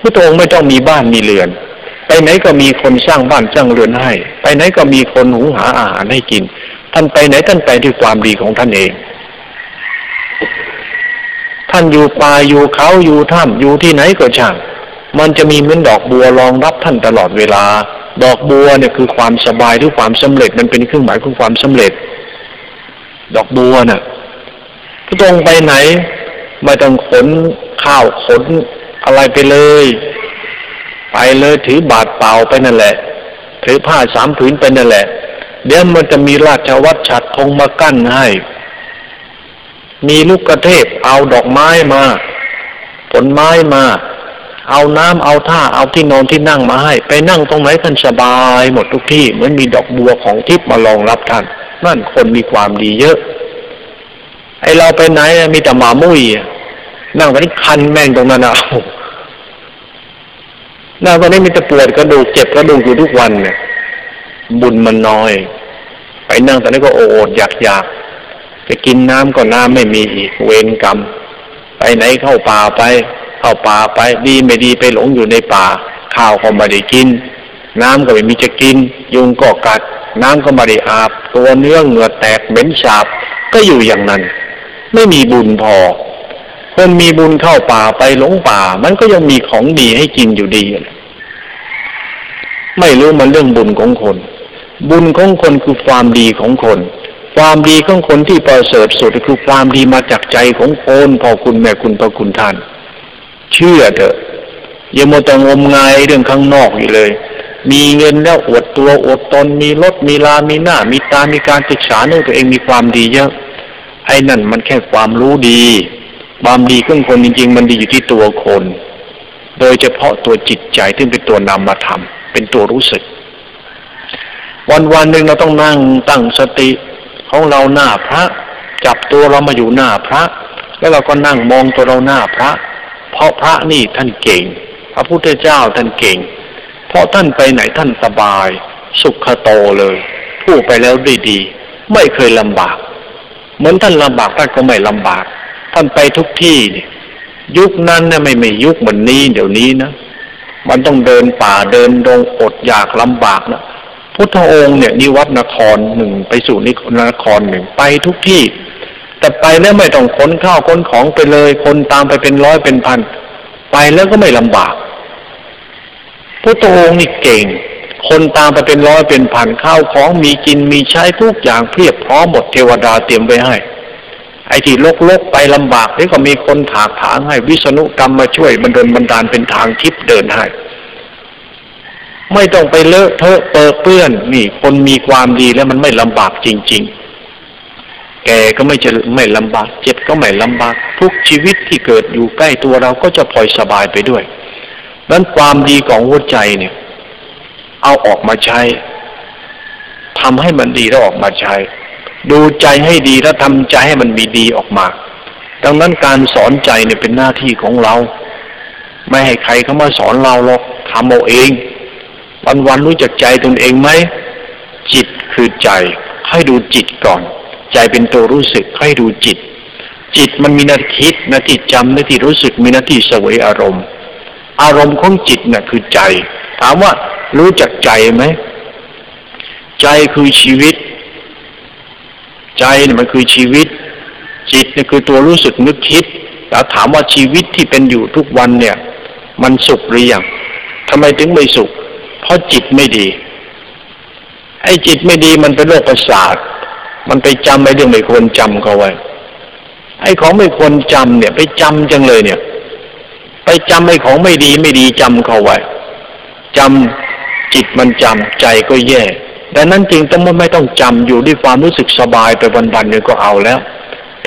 Speaker 1: พระองค์ไม่ต้องมีบ้านมีเรือน ไปไหนก็มีคนสร้างบ้านสร้างเรือนให้ ไปไหนก็มีคนหุงหาอาหารให้กิน ท่านไปไหนท่านไปด้วยความดีของท่านเอง ท่านอยู่ป่าอยู่เขาอยู่ถ้ำอยู่ที่ไหนก็ช่าง มันจะมีเหมือนดอกบัวรองรับท่านตลอดเวลา ดอกบัวเนี่ยคือความสบายหรือความสำเร็จมันเป็นเครื่องหมายของความสำเร็จ ดอกบัวน่ะพระองค์ไปไหนไม่ต้องขนข้าวขนอะไรไปเลย ไปเลยถือบาดเปล่าไปนั่นแหละ ถือผ้าสามผืนไปนั่นแหละ เดี๋ยวมันจะมีราชวัตรฉัดคงมากั้นให้ มีลูกกระเทพเอาดอกไม้มา ผลไม้มา เอาน้ำเอาท่าเอาที่นอนที่นั่งมาให้ ไปนั่งตรงไหนท่านสบายหมดทุกที่เหมือนมีดอกบัวของทิพย์มารองรับท่าน นั่นคนมีความดีเยอะ ไอเราไปไหนมีแต่หมามุ้ยนั่งตอนนี้คันแม่งตรงนั้นเอานั่งตอนนี้มีแต่ปวดกระดูกเจ็บกระดูกอยู่ทุกวันเนี่ย บุญมันน้อย ไปนั่งตอนนี้ก็โอดอยากอยากจะกินน้ำก็น้ำไม่มีอีกเวรกรรม ไปไหนเข้าป่าไป เข้าป่าไปดีไม่ดีไปหลงอยู่ในป่า ข้าวก็ไม่ได้กิน น้ำก็ไม่มีจะกิน ยุงก็กัด น้ำก็ไม่ได้อาบ ตัวเนื้อเหงื่อแตกเหม็นสาบ ก็อยู่อย่างนั้น ไม่มีบุญพอ คนมีบุญเข้าป่าไปหลงป่า มันก็ยังมีของดีให้กินอยู่ดี ไม่รู้มันเรื่องบุญของคน บุญของคนคือความดีของคน ความดีของคนที่ประเสริฐสุดคือความดีมาจากใจของคนพอคุณแม่คุณพระคุณท่าน เชื่อเถอะอย่ามัวแต่งมงายเรื่องข้างนอกอยู่เลย มีเงินแล้วอดตัวอดตนมีรถมีลามีหน้า มีตามีการศึกษาเนื่อตัวเองมีความดีเยอะไอ้นั่นมันแค่ความรู้ดี ความดีของคนจริง ๆ มันดีอยู่ที่ตัวคน โดยเฉพาะตัวจิตใจที่เป็นตัวนำมาทำเป็นตัวรู้สึก วันวันหนึ่งเราต้องนั่งตั้งสติของเราหน้าพระ จับตัวเรามาอยู่หน้าพระ แล้วเราก็นั่งมองตัวเราหน้าพระ เพราะพระนี่ท่านเก่ง พระพุทธเจ้าท่านเก่ง เพราะท่านไปไหนท่านสบาย สุขโตเลยพูดไปแล้วด้ดี ไม่เคยลำบาก เหมือนท่านลำบากท่านก็ไม่ลำบาก ท่านไปทุกที่นี่ยุคนั้นเนะไม่ไม่ยุคเหมือนนี้ เดี๋ยวนี้นะ มันต้องเดินป่าเดินดงอดอยากลำบากนะ พุทธองค์เนี่ยนิวัตนครหนึ่งไปสู่นินครหนึ่งไปทุกที่ แต่ไปแล้วไม่ต้องขนข้าวขนของไปเลย คนตามไปเป็นร้อยเป็นพัน ไปแล้วก็ไม่ลำบากพุทธองค์นี่เก่ง คนตามไปเป็นร้อยเป็นพันข้าวของมีกินมีใช้ทุกอย่างเพียบพร้อมหมดเทวดาเตรียมไว้ให้ไอ้ที่ลกลกไปลำบากนี่ก็มีคนถากถางให้วิษณุกรรมมาช่วยมันเดินบันดาลเป็นทางทิพย์เดินให้ ไม่ต้องไปเลอะเทอะเปอเปื้อน นี่ คนมีความดีแล้วมันไม่ลำบากจริง ๆ แกก็ไม่จะไม่ลำบาก เจ็บก็ไม่ลำบาก ทุกชีวิตที่เกิดอยู่ใกล้ตัวเราก็จะพลอยสบายไปด้วยนั้นความดีของหัวใจเนี่ย เอาออกมาใช้ทำให้มันดีแล้วออกมาใช้ ดูใจให้ดีแล้วทำใจให้มันมีดีออกมา ดังนั้นการสอนใจเนี่ยเป็นหน้าที่ของเรา ไม่ให้ใครเข้ามาสอนเราหรอกทำเอาเอง วันวันรู้จักใจตนเองไหมจิตคือใจ ให้ดูจิตก่อน ใจเป็นตัวรู้สึกให้ดูจิต จิตมันมีนาทีคิดนาทีจำนาทีรู้สึกมีนาทีสวยอารมณ์ อารมณ์ของจิตน่ะคือใจ ถามว่ารู้จักใจไหมใจคือชีวิต ใจเนี่ยมันคือชีวิต จิตเนี่ยคือตัวรู้สึกนึกคิดแล้วถามว่าชีวิตที่เป็นอยู่ทุกวันเนี่ย มันสุขหรือยังทำไมถึงไม่สุข เพราะจิตไม่ดี ไอ้จิตไม่ดีมันเป็นโรคประสาท มันไปจำไอ้เรื่องไม่ควรจำเขาไว้ ไอ้ของไม่ควรจำเนี่ย ไปจำจังเลยเนี่ย ไปจำไอ้ของไม่ดีไม่ดีจำเขาไว้จำจิตมันจำใจก็แย่ดังนั้นจริงต้องไม่ต้องจำอยู่ด้วยความรู้สึกสบายไปวันๆเนี่ยก็เอาแล้ว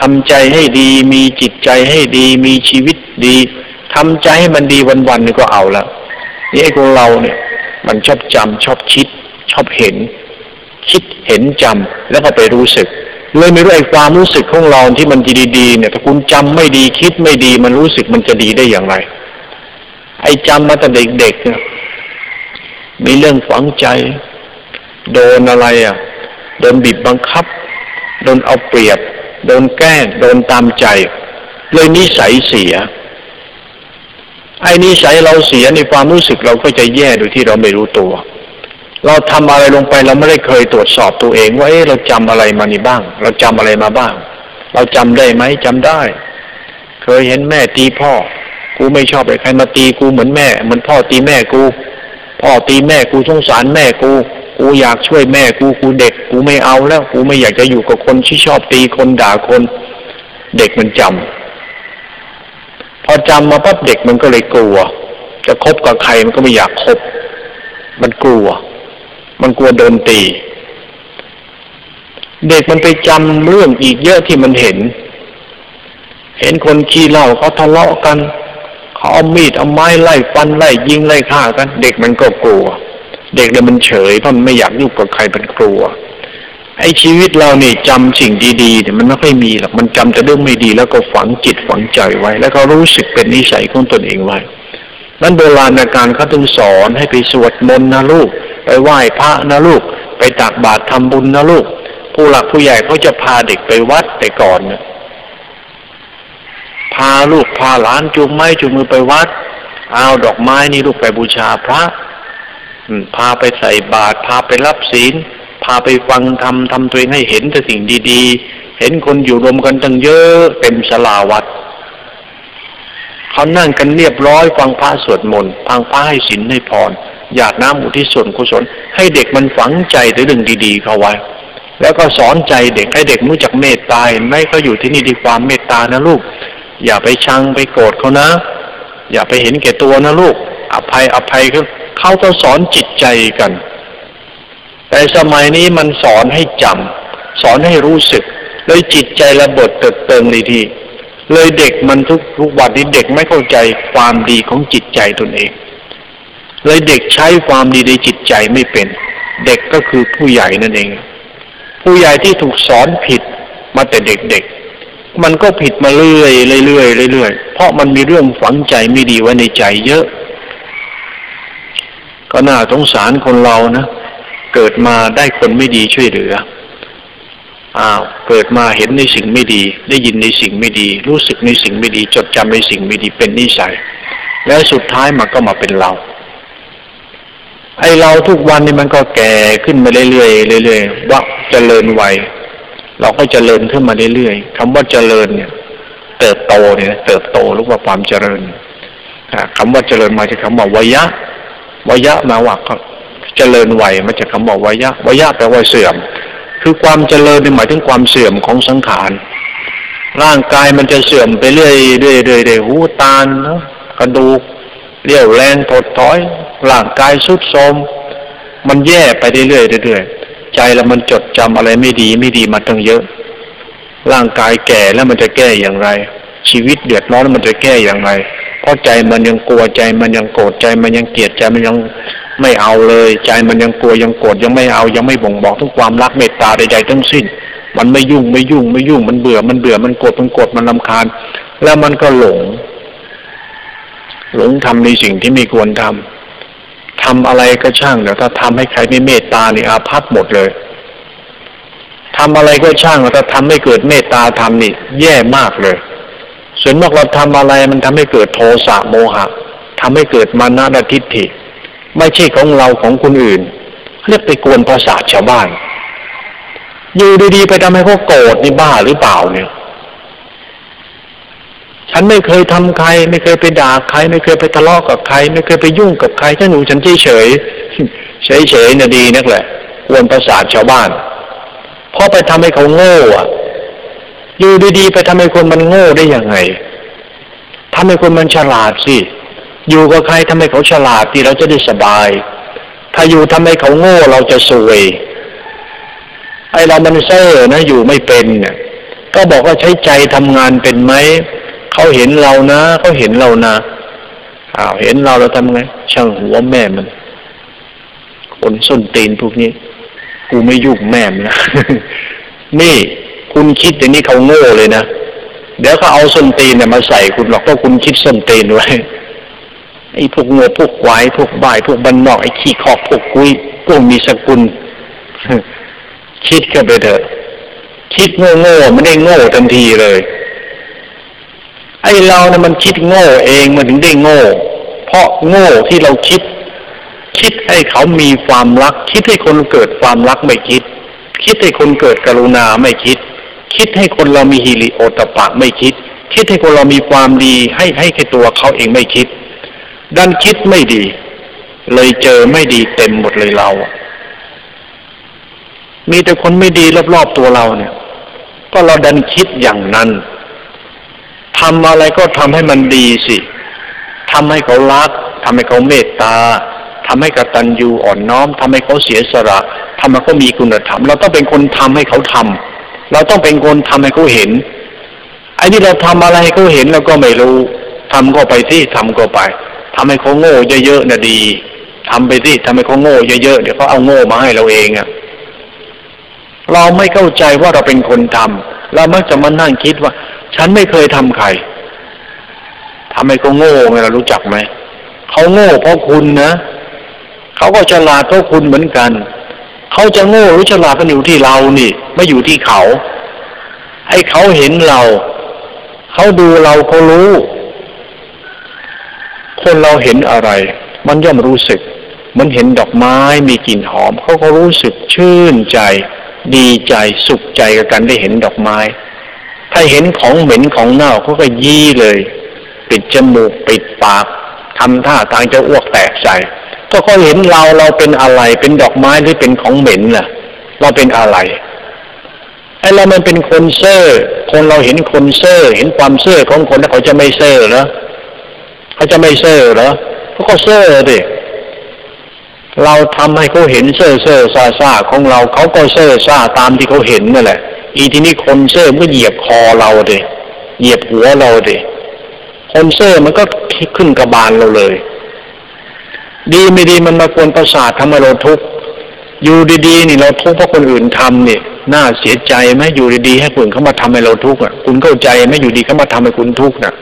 Speaker 1: ทำใจให้ดีมีจิตใจให้ดีมีชีวิตดีทำใจให้มันดีวันๆนี่ก็เอาแล้วนี่ไอ้ของเราเนี่ย มันชอบจำชอบคิด ชอบเห็น คิดเห็นจำแล้วก็ไปรู้สึกเลยไม่รู้ไอ้ความรู้สึกของเราที่มันดีๆเนี่ยถ้าคุณจำไม่ดีคิดไม่ดี มันรู้สึกมันจะดีได้อย่างไร ไอ้จำมาแต่เด็กๆเนี่ยมีเรื่องฝังใจ โดนอะไรอะ โดนบีบบังคับ โดนเอาเปรียบ โดนแกล้งโดนตามใจ เลยนิสัยเสีย ไอ้นิสัยเราเสียในความรู้สึกเราก็จะแย่โดยที่เราไม่รู้ตัว เราทำอะไรลงไปเราไม่ได้เคยตรวจสอบตัวเอง ว่าเอ๊ะเราจำอะไรมานี่บ้าง เราจำอะไรมาบ้าง เราจำได้ไหมจำได้ เคยเห็นแม่ตีพ่อ กูไม่ชอบใครมาตีกูเหมือนแม่เหมือนพ่อตีแม่กู พ่อตีแม่กูสงสารแม่กู กูอยากช่วยแม่กูกูเด็ก กูไม่เอาแล้ว กูไม่อยากจะอยู่กับคนที่ชอบตีคนด่าคน เด็กมันจำ พอจำมาปั๊บเด็กมันก็เลยกลัว จะคบกับใครมันก็ไม่อยากคบ มันกลัว มันกลัวโดนตี เด็กมันไปจำเรื่องอีกเยอะที่มันเห็น เห็นคนขี้เหล้าเขาทะเลาะกันเขาเอามีดเอาไม้ไล่ฟันไล่ยิงไล่ฆ่ากัน เด็กมันก็กลัว เด็กเนี่ยมันเฉยเพราะมันไม่อยากยุ่งกับใครมันกลัว ไอ้ชีวิตเราเนี่ยจำสิ่งดีๆเนี่ยมันไม่ค่อยมีหรอกมันจำแต่เรื่องไม่ดี แล้วก็ฝังจิตฝังใจไว้ แล้วก็รู้สึกเป็นนิสัยของตนเองไว้นั้นโบราณการเขาต้องสอนให้ไปสวดมนต์นะลูก ไปไหว้พระนะลูก ไปตักบาตรทำบุญนะลูก ผู้หลักผู้ใหญ่เขาจะพาเด็กไปวัดแต่ก่อนเนี่ยพาลูกพาหลานจูงไม้จูงมือไปวัด เอาดอกไม้นี่ลูกไปบูชาพระพาไปใส่บาตรพาไปรับศีล พาไปฟังทำทำตัวเองให้เห็นแต่สิ่งดีๆ เห็นคนอยู่รวมกันตั้งเยอะเต็มสลาวัดเขานั่งกันเรียบร้อยฟังพระสวดมนต์ฟังพระให้ศีลให้พรอยากน้ำอุทิศส่วนกุศล ให้เด็กมันฝังใจในเรื่องดีๆ เข้าไว้ แล้วก็สอนใจเด็กให้เด็กรู้จักเมตตาไมเขาอยู่ที่นี่ดีความเมตตานะลูก อย่าไปชังไปโกรธเขานะ อย่าไปเห็นแก่ตัวนะลูก อภัยอภัยเขาเขาก็สอนจิตใจกัน แต่สมัยนี้มันสอนให้จำสอนให้รู้สึก เลยจิตใจระเบิดเติดเติงเลยทีเลยเด็กมันทุกทุกวันนี้เด็กไม่เข้าใจความดีของจิตใจตนเอง เลยเด็กใช้ความดีในจิตใจไม่เป็น เด็กก็คือผู้ใหญ่นั่นเอง ผู้ใหญ่ที่ถูกสอนผิดมาแต่เด็กๆ มันก็ผิดมาเรื่อยเรื่อยเรื่อยเพราะมันมีเรื่องฝังใจไม่ดีไว้ในใจเยอะ ก็น่าสงสารคนเรานะ เกิดมาได้คนไม่ดีช่วยเหลือ อ้าว เกิดมาเห็นในสิ่งไม่ดี ได้ยินในสิ่งไม่ดี รู้สึกในสิ่งไม่ดี จดจำในสิ่งไม่ดีเป็นนิสัย แล้วสุดท้ายมันก็มาเป็นเรา ไอเราทุกวันนี่มันก็แก่ขึ้นมาเรื่อยๆเรื่อยๆว่าเจริญวัยเราก็เจริญขึ้นมาเรื่อยๆคำว่าเจริญเนี่ย เติบโตเนี่ย เติบโตรือว่าความเจริญคำว่าเจริญมาจากคำว่าวยะวยะมาว่าก็ เจริญวัยมาจากคำว่าวยะวยะแปลว่าเสื่อม คือความเจริญหมายถึงความเสื่อมของสังขารร่างกายมันจะเสื่อมไปเรื่อยๆเรื่อยๆหูตาเนาะกระดูกเรี่ยวแรงถดถอยร่างกายสุดโทมมันแย่ไปเรื่อยๆเรื่อยใจเรามันจดจำอะไรไม่ดีไม่ดีมาตั้งเยอะ ร่างกายแก่แล้วมันจะแก้อย่างไร ชีวิตเดือดร้อนมันจะแก้อย่างไร เพราะใจมันยังกลัวใจมันยังโกรธใจมันยังเกลียดใจมันยัง ไม่เอาเลย ใจมันยังกลัวยังโกรธยังไม่เอายังไม่บ่งบอกถึงความรักเมตตาใดๆทั้งสิ้น มันไม่ยุ่งไม่ยุ่งไม่ยุ่งมันเบื่อมันเบื่อมันโกรธมันโกรธมันลำคาญ แล้วมันก็หลง หลงทำในสิ่งที่ไม่ควรทำทำอะไรก็ช่างแต่ถ้าทำให้ใครไม่เมตตานี่อาภัพหมดเลยทำอะไรก็ช่างแต่ถ้าทำให้เกิดเมตตาทำนี่แย่มากเลยส่วนมากเราทำอะไรมันทำให้เกิดโทสะโมหะทำให้เกิดมานะทิฏฐิ ไม่ใช่ของเราของคนอื่น เรียกไปกวนประสาทชาวบ้าน อยู่ดีๆไปทำให้เขาโกรธนี่บ้าหรือเปล่าเนี่ย ฉันไม่เคยทำใคร ไม่เคยไปด่าใคร ไม่เคยไปทะเลาะกับใคร ไม่เคยไปยุ่งกับใครฉันอยู่ฉันเฉยเฉยเฉยเฉยน่ะดีนักแหละกวนประสาทชาวบ้านเพราะไปทำให้เขาโง่อะ อยู่ดีๆไปทำให้คนมันโง่ได้ยังไงทำให้คนมันฉลาดสิ อยู่กับใครทำให้เขาฉลาดที่เราจะได้สบาย ถ้าอยู่ทำให้เขาโง่เราจะสวย ไอเรามันเซ่อนะอยู่ไม่เป็นเนี่ยก็บอกว่าใช้ใจทำงานเป็นไหมเขาเห็นเรานะเขาเห็นเรานะอ้าวเห็นเราเราทำไง ช่างหัวแม่มันคนส้นตีนพวกนี้ กูไม่ยุ่งแม่มนนะนี่คุณคิดอย่างนี้เขาโง่เลยนะเดี๋ยวเขาเอาส้นตีนเนี่ยมาใส่คุณหรอกเพราะคุณคิดส้นตีนไว้ ไอ้พวกโง่พวกควายพวกบ่ายพวกบันนอกไอ้ขี้ขอบพวกกุ้ยพวกมีสกุล คิดกันไปเถอะคิดโง่โง่ไม่ได้โง่ทันทีเลย ไอ้เราเนี่ยมันคิดโง่เองมันถึงได้โง่ เพราะโง่ที่เราคิด คิดให้เขามีความรัก คิดให้คนเกิดความรักไม่คิด คิดให้คนเกิดกรุณาไม่คิด คิดให้คนเรามีฮิริโอตปะไม่คิด คิดให้คนเรามีความดีให้ให้แค่ตัวเขาเองไม่คิด ดันคิดไม่ดี เลยเจอไม่ดีเต็มหมดเลยเรา มีแต่คนไม่ดีรอบๆตัวเราเนี่ย ก็เราดันคิดอย่างนั้นทำอะไรก็ทำให้มันดีสิทำให้เขารักทำให้เขาเมตตาทำให้กตัญญูอ่อนน้อมทำให้เขาเสียสละทำให้เขามีคุณธรรม เราต้องเป็นคนทำให้เขาทำเราต้องเป็นคนทำให้เขาเห็นไอ้ที่เราทำอะไรให้เขาเห็นเราก็ไม่รู้ทำก็ไปที่ทำก็ไป ทำให้เขาโง่เยอะๆนะดีทำไปที่ทำให้เขาโง่เยอะๆเดี๋ยวเขาเอาโง่มาให้เราเองอะเราไม่เข้าใจว่าเราเป็นคนทำเรามักจะมานั่งคิดว่า ฉันไม่เคยทำใครทำให้เขาโง่ไงเรารู้จักไหมเขาโง่เพราะคุณนะเขาก็ฉลาดเพราะคุณเหมือนกันเขาจะโง่หรือฉลาดก็อยู่ที่เรานี่ไม่อยู่ที่เขา ให้เขาเห็นเราเขาดูเราเขารู้ คนเราเห็นอะไร มันย่อมรู้สึก มันเห็นดอกไม้มีกลิ่นหอมเขาก็รู้สึกชื่นใจ ดีใจสุขใจกับการได้เห็นดอกไม้ ถ้าเห็นของเหม็นของเน่าเขาก็ยี่เลย ปิดจมูกปิดปากทำท่าทางจะอ้วกแตกใส่ก็เขาเห็นเราเราเป็นอะไร เป็นดอกไม้หรือเป็นของเหม็นล่ะ เราเป็นอะไรไอ้เรามันเป็นคนเซ่อคนเราเห็นคนเซ่อเห็นความเซ่อของคนแล้วเขาจะไม่เซ่อเหรอ เขาจะไม่เซ่อเหรอเขาก็เซ่อดิเราทำให้เขาเห็นเซ่อเซ่อซาซาของเราเขาก็เซ่อซาตามที่เขาเห็นนั่นแหละ อีทีนี้คนเซ่อมันก็เหยียบคอเราเดิเหยียบหัวเราเดิคนเซ่อมันก็ขึ้นกระบาลเราเลย ดีไม่ดีมันมากวนประสาททำให้เราทุกข์อยู่ดีๆนี่เราทุกข์เพราะคนอื่นทำนี่น่าเสียใจไหมอยู่ดีๆให้คนเขามาทำให้เราทุกข์อะ คุณเข้าใจไหมอยู่ดีเขามาทำให้คุณทุกข์น่ะ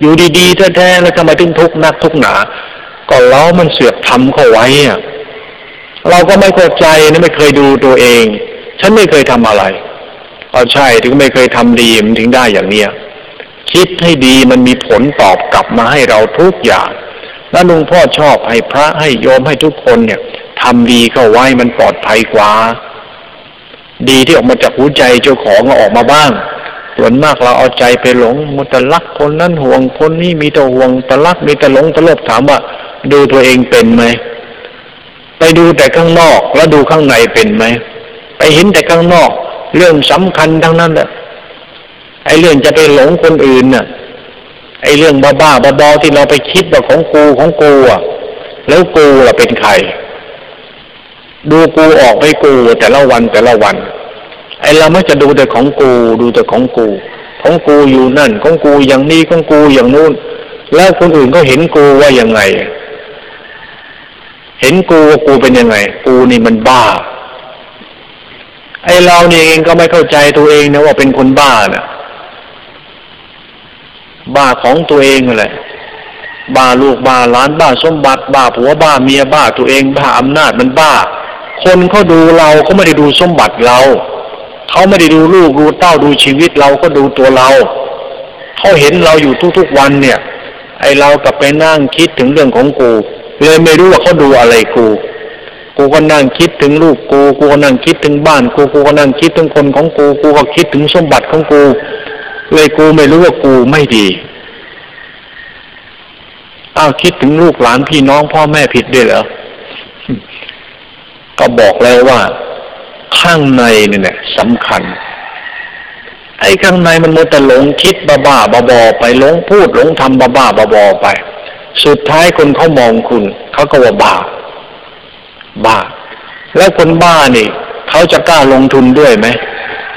Speaker 1: อยู่ดีๆแท้ๆแล้วทำไมถึงทุกข์นักทุกข์หนา ก็เรามันเสือกทำเขาไว้อะเราก็ไม่เข้าใจนะไม่เคยดูตัวเอง ฉันไม่เคยทำอะไรเอาใช่ถึงไม่เคยทำดีมันถึงได้อย่างเนี้ยคิดให้ดีมันมีผลตอบกลับมาให้เราทุกอย่างแล้วลุงพ่อชอบให้พระให้โยมให้ทุกคนเนี่ยทำดีเข้าไว้มันปลอดภัยกว่า ดีที่ออกมาจากหัวใจเจ้าของก็ออกมาบ้าง ส่วนมากเราเอาใจไปหลงมุตลักคนนั้นห่วงคนนี้มีแต่ห่วงตลักมีแต่หลงตลบถามว่า ดูตัวเองเป็นไหมไปดูแต่ข้างนอกแล้วดูข้างในเป็นไหมไปเห็นแต่ข้างนอก เรื่องสำคัญทั้งนั้นแหละไอ้เรื่องจะไปหลงคนอื่นน่ะ ไอ้เรื่องบ้าบ้าบอที่เราไปคิดว่าของกูของกูอะ แล้วกูล่ะเป็นใครดูกูออกไปกูแต่ละวันแต่ละวัน อ้เราไม่จะดูแต่ของกู ดูแต่ของกู ของกูอยู่นั่น ของกูอย่างนี้ของกูอย่างนู้น แล้วคนอื่นก็เห็นกูว่ายังไง เห็นกูว่ากูเป็นยังไง กูนี่มันบ้า ไอ้เรานี่เองก็ไม่เข้าใจตัวเองนะว่าเป็นคนบ้านะ่ะ บ้าของตัวเองแหละบ้าลูกบ้าล้านบ้าสมบัติบ้าผัวบ้าเมียบ้าตัวเองบ้าอำนาจมันบ้า คนเขาดูเราเขาไม่ได้ดูสมบัติเรา เขาไม่ได้ดูลูกดูเต้าดูชีวิตเราก็ดูตัวเรา เขาเห็นเราอยู่ทุกๆวันเนี่ย ไอเรากลับไปนั่งคิดถึงเรื่องของกู เลยไม่รู้ว่าเขาดูอะไรกู กูก็นั่งคิดถึงลูกกู กูก็นั่งคิดถึงบ้านกู กูก็นั่งคิดถึงคนของกู กูก็คิดถึงสมบัติของกู เลยกูไม่รู้ว่ากูไม่ดีอ้าวคิดถึงลูกหลานพี่น้องพ่อแม่ผิดด้วยเหรอ ก็บอกแล้วว่า ข้างในเนี่ยสำคัญ ไอ้ข้างในมันมัวแต่หลงคิดบ้าบ้าบอไปหลงพูดหลงทำบ้าบ้าบอไป สุดท้ายคนเขามองคุณเขาก็ว่าบ้า บ้า แล้วคนบ้านี่เขาจะกล้าลงทุนด้วยไหม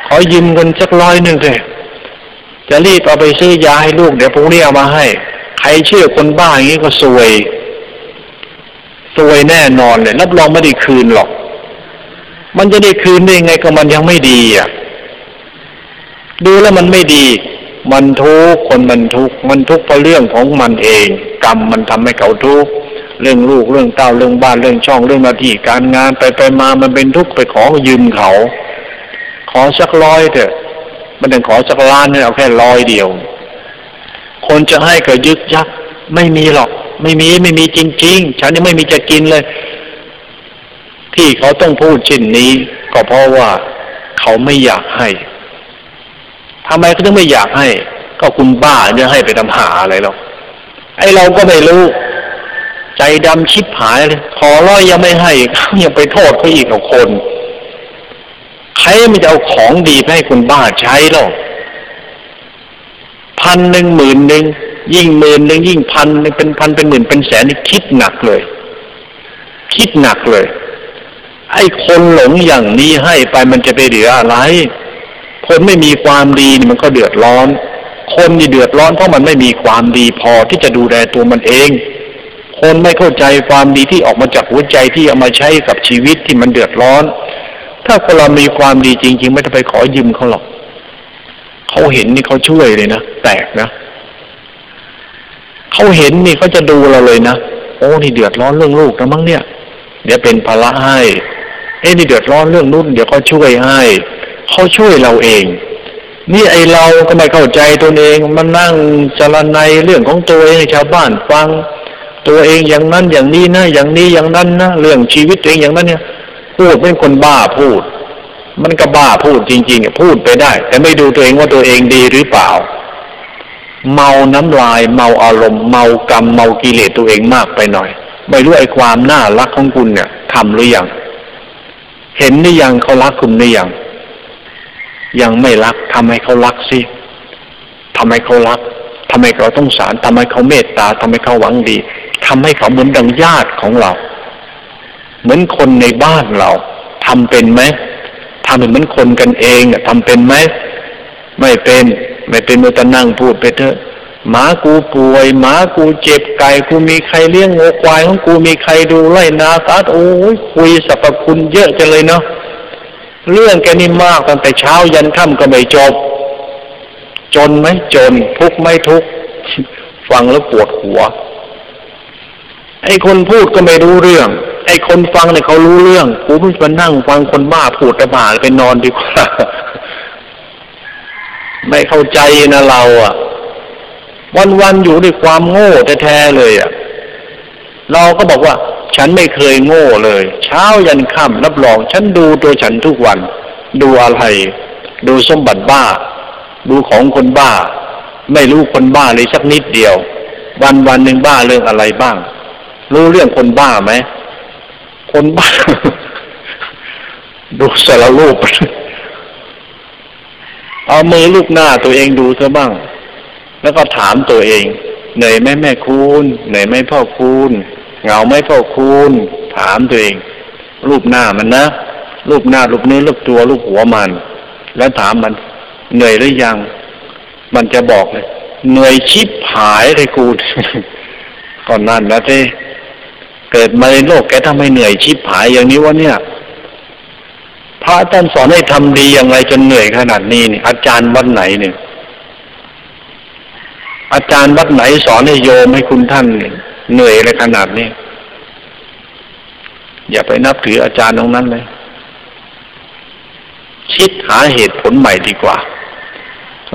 Speaker 1: ขอยืมเงินสักร้อยหนึ่งเลยจะรีบเอาไปซื้อยาให้ลูกเดี๋ยวพรุ่งนี้เอามาให้ ใครเชื่อคนบ้าอย่างนี้ก็ซวยซวยแน่นอนเลยรับรองไม่ได้คืนหรอก มันจะได้คืนได้ไงก็มันยังไม่ดีอะ ดูแล้วมันไม่ดี มันทุกคนมันทุกมันทุกเพราะเรื่องของมันเอง กรรมมันทำให้เขาทุกเรื่องลูกเรื่องเต้าเรื่องบ้านเรื่องช่องเรื่องหน้าที่การงานไปไปมามันเป็นทุกข์ไปขอยืมเขา ขอสักร้อยเถอะ มันถึงขอสักล้านเนี่ยเอาแค่ร้อยเดียว คนจะให้ก็ยึกยักไม่มีหรอก ไม่มีไม่มีจริง ๆ ฉันยังไม่มีจะกินเลย ที่เขาต้องพูดเช่นนี้ ก็เพราะว่าเขาไม่อยากให้ทำไมเขาถึงไม่อยากให้ ก็คุณบ้าจะให้ไปทำหาอะไรหรอกไอเราก็ไม่รู้ ใจดำชิบหายเลยขอร้อยยังไม่ให้ยังไปโทษเขาอีกกับคนใครมันจะเอาของดีไปให้คุณบ้าใช้หรอกพันหนึ่งหมื่นหนึ่งยิ่งหมื่นหนึ่งยิ่งพันนึ่เป็นพันเป็นหมื่นเป็นแสนนี่คิดหนักเลย คิดหนักเลย ไอ้คนหลงอย่างนี้ให้ไปมันจะไปเหลืออะไร คนไม่มีความดีนี่มันก็เดือดร้อน คนนี่เดือดร้อนเพราะมันไม่มีความดีพอที่จะดูแลตัวมันเอง คนไม่เข้าใจความดีที่ออกมาจากหัวใจที่เอามาใช้กับชีวิตที่มันเดือดร้อน ถ้าคนเรามีความดีจริง ๆ ไม่ต้องไปขอยืมเขาหรอกเขาเห็นนี่เขาช่วยเลยนะแตกนะเขาเห็นนี่เขาจะดูเราเลยนะโอ้นี่เดือดร้อนเรื่องลูกนะมั้งเนี่ย เดี๋ยวเป็นภาระให้ เอ้นี่เดือดร้อนเรื่องนุ่นเดี๋ยวเขาช่วยให้เขาช่วยเราเอง นี่ไอเราก็ไม่เข้าใจตัวเองมันนั่งจรนัยเรื่องของตัวเองชาวบ้านฟัง ตัวเองอย่างนั้นอย่างนี้นะอย่างนี้อย่างนั้นนะเรื่องชีวิตตัวเองอย่างนั้นเนี่ยพูดเป็นคนบ้าพูด มันก็บ้าพูดจริง ๆ พูดไปได้ แต่ไม่ดูตัวเองว่าตัวเองดีหรือเปล่า เมาน้ำลาย เมาอารมณ์ เมากรรมเมากิเลสตัวเองมากไปหน่อย ไม่รู้ไอ้ความน่ารักของคุณเนี่ยทำหรือยัง เห็นหรือยังเขารักคุณหรือยัง ยังไม่รักทำให้เขารักสิทำให้เขารักทำให้เขาต้องสารทำให้เขาเมตตาทำให้เขาหวังดีทำให้เขาเหมือนดังญาติของเรา เหมือนคนในบ้านเราทำเป็นไหมทำเหมือนคนกันเองทำเป็นไหมไม่เป็น ไม่เป็นมือตะนั่งพูดไปเถอะ หมากูป่วย หมากูเจ็บไก่กูมีใครเลี้ยงงูควายของกูมีใครดูไล่นาสัตาโอ้ยคุยสรรพคุณเยอะจังเลยเนาะเรื่องแกนี่มากตั้งแต่เช้ายันค่ำก็ไม่จบ จนไหมจน ทุกไม่ทุกฟังแล้วปวดหัว ไอ้คนพูดก็ไม่รู้เรื่อง ไอ้คนฟังเนี่ยเขารู้เรื่องกูไม่มานั่งฟังคนบ้าพูดแต่บ้าไปนอนดีกว่า ไม่เข้าใจนะเราอะ วันๆอยู่ด้วยความโง่แท้ๆเลยอะ เราก็บอกว่า ฉันไม่เคยโง่เลย เช้ายันค่ำรับรอง ฉันดูตัวฉันทุกวัน ดูอะไร ดูสมบัติบ้า ดูของคนบ้า ไม่รู้คนบ้าเลยสักนิดเดียว วันวันหนึ่งบ้าเรื่องอะไรบ้าง รู้เรื่องคนบ้าไหมคนบ้า ดูสารรูป เอามือลูกหน้าตัวเองดูซะบ้าง แล้วก็ถามตัวเอง เหนื่อยไหมแม่คุณเหนื่อยไหมพ่อคุณเหงาไหมพ่อคุณถามตัวเอง รูปหน้ามันนะรูปหน้ารูปนื้รูปตัวรูปหัวมัน แล้วถามมัน เหนื่อยหรือยัง มันจะบอกเลยเหนื่อยชิบหายเลยกูก่อนนั่นนะเจ้เกิดมาในโลกแกทำให้เหนื่อยชิบหายอย่างนี้วะเนี่ย พระท่านสอนให้ทำดีอย่างไรจนเหนื่อยขนาดนี้นี่อาจารย์วัดไหนเนี่ย อาจารย์วัดไหนสอนให้โยมให้คุณท่านเหนื่อยอะไรขนาดนี้ อย่าไปนับถืออาจารย์ตรงนั้นเลย คิดหาเหตุผลใหม่ดีกว่า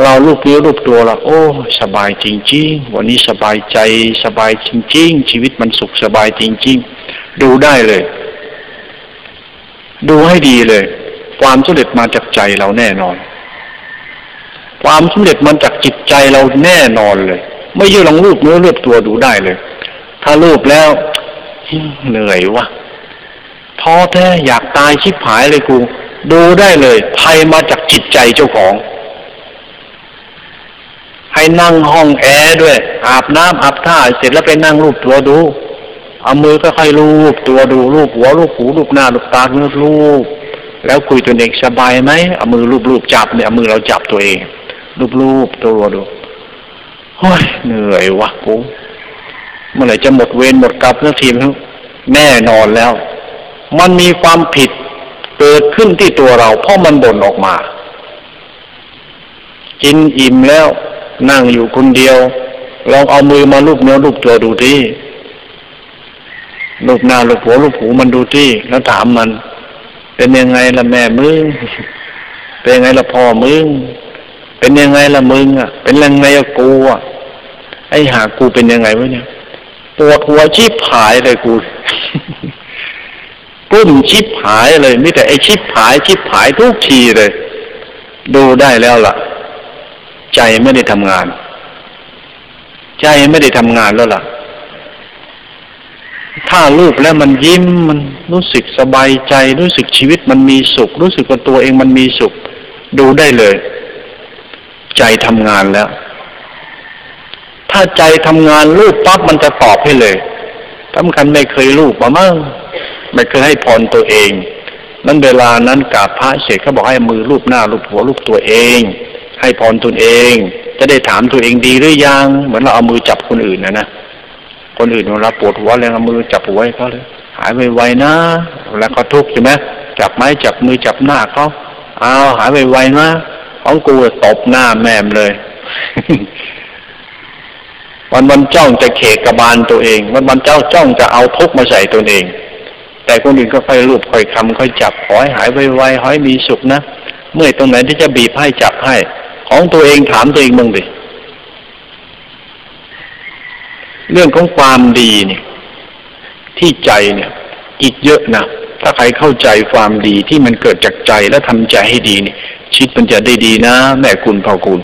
Speaker 1: เราลูกเนื้อลูกตัวเราโอ้ สบายจริงๆ วันนี้สบายใจสบายจริง ๆ ชีวิตมันสุขสบายจริง ๆ ดูได้เลย ดูให้ดีเลย ความสำเร็จมาจากใจเราแน่นอน ความสำเร็จมันจากจิตใจเราแน่นอนเลย ไม่ยืดลองรูปเนื้อรูปตัวดูได้เลย ถ้ารูปแล้วเหนื่อยวะท้อแท้อยากตายชิบหายเลยกูดูได้เลยภัยมาจากจิตใจเจ้าของ ให้นั่งห้องแอร์ด้วย อาบน้ำอาบท่าเสร็จแล้วไปนั่งรูปตัวดู เอามือค่อยๆรูปตัวดูรูปหัวรูปหูรูปหน้ารูปตาเนื้อรูปแล้วคุยตัวเองสบายไหมเอามือรูปรูปจับเนี่ยเอามือเราจับตัวเอง รูปรูปตัวดูโอ้ยเหนื่อยวะกูเมื่อไหร่จะหมดเวรหมดกรรมเรื่องทีมแน่นอนแล้ว มันมีความผิดเกิดขึ้นที่ตัวเรา เพราะมันบ่นออกมา กินอิ่มแล้ว นั่งอยู่คนเดียวลองเอามือมาลูบเนื้อลูบตัวดูที่ลูบหน้าลูบหัวลูบหูมันดูที่แล้วถามมัน เป็นยังไงละแม่มึงเป็นยังไงละพ่อมึง เป็นยังไงละมึงอะ เป็นยังไงอะกูอะไอ้หากูเป็นยังไงวะเนี่ยปวดหัวชิบหายเลยกูกุ้มชิบหายเลยมิแต่ไอ้ชิบหายชิบหายทุกทีเลย ดูได้แล้วล่ะ ใจไม่ได้ทำงาน ใจไม่ได้ทำงานแล้วล่ะ ถ้าลูกแล้วมันยิ้มมันรู้สึกสบายใจ รู้สึกชีวิตมันมีสุข รู้สึกว่าตัวเองมันมีสุข ดูได้เลย ใจทำงานแล้ว ถ้าใจทำงานลูกปั๊บมันจะตอบให้เลยสำคัญไม่เคยลูกมามั่งไม่เคยให้พรตัวเอง นั้นเวลานั้นกาบพระเสร็จเขาบอกให้มือรูปหน้ารูปหัวรูปตัวเอง ให้พรตนเอง จะได้ถามตัวเองดีหรือยัง เหมือนเราเอามือจับคนอื่นนะนะคนอื่นเวลาปวดหัวแล้วเอามือจับหัวให้เขาเลย หายไวๆนะแล้วเขาทุกข์ใช่ไหมจับไม้จับมือจับหน้าเขาเอาหายไวๆนะ ของกูตบหน้าแม่มเลย วันวันจ้องจะเขกกระบาลตัวเอง วันวันเจ้าจ้องจะเอาทุกมาใส่ตัวเอง แต่คนอื่นก็ค่อยรูปค่อยคำค่อยจับขอให้หายไวๆขอให้มีสุขนะเมื่อตรงไหนที่จะบีบให้จับให้ ของตัวเองถามตัวเองมึงดิเรื่องของความดีเนี่ย ที่ใจเนี่ย อีกเยอะนะ ถ้าใครเข้าใจความดีที่มันเกิดจากใจและทำใจให้ดีเนี่ยชีวิตมันจะได้ดีนะ แม่คุณพ่อคุณ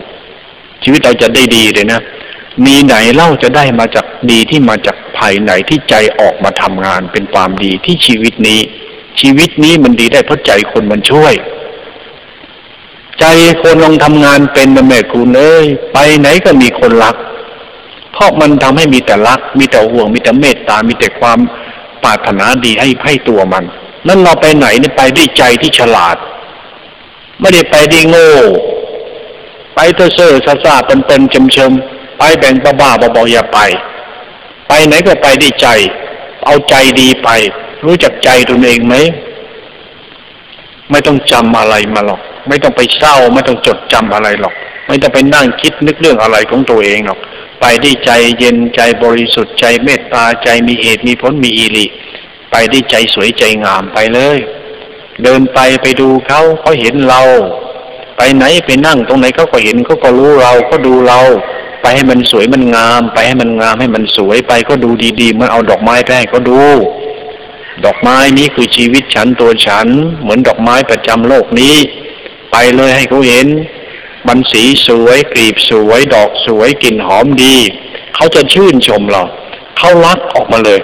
Speaker 1: ชีวิตเราจะได้ดีเลยนะมีไหนเล่าจะได้มาจากดีที่มาจากภายในที่ใจออกมาทำงานเป็นความดีที่ชีวิตนี้ ชีวิตนี้มันดีได้เพราะใจคนมันช่วย ใจคนลองทำงานเป็นแม่คุณเอ้ยไปไหนก็มีคนรัก เพราะมันทำให้มีแต่รัก มีแต่ห่วง มีแต่เมตตา มีแต่ความปรารถนาดีให้ให้ตัวมัน นั่นเราไปไหนเนี่ยไปด้วยใจที่ฉลาด ไม่ได้ไปดีโง่ ไปเตอเซ่อซาซาเป็นเป็นชมชมไปแบ่งบ้าบ้าบออย่าไป ไปไหนก็ไปด้วยใจ เอาใจดีไป รู้จักใจตนเองไหมไม่ต้องจำอะไรมาหรอก ไม่ต้องไปเศร้า ไม่ต้องจดจำอะไรหรอก ไม่ต้องไปนั่งคิดนึกเรื่องอะไรของตัวเองหรอก ไปได้ใจเย็นใจบริสุทธิ์ใจเมตตาใจมีเหตุมีผลมีอิริ ไปด้ใจสวยใจงามไปเลย เดินไปไปดูเขาเขาเห็นเรา ไปไหนไปนั่งตรงไหนเขาก็เห็นเขาก็รู้เราก็ดูเรา ไปให้มันสวยมันงาม ไปให้มันงามให้มันสวยไปก็ดูดีๆมันเอาดอกไม้ไปให้เขาดู ดอกไม้นี้คือชีวิตฉันตัวฉัน เหมือนดอกไม้ประจำโลกนี้ ไปเลยให้เขาเห็นมันสีสวยกลีบสวย ดอกสวยกลิ่นหอมดี เขาจะชื่นชมเรา เขารักออกมาเลย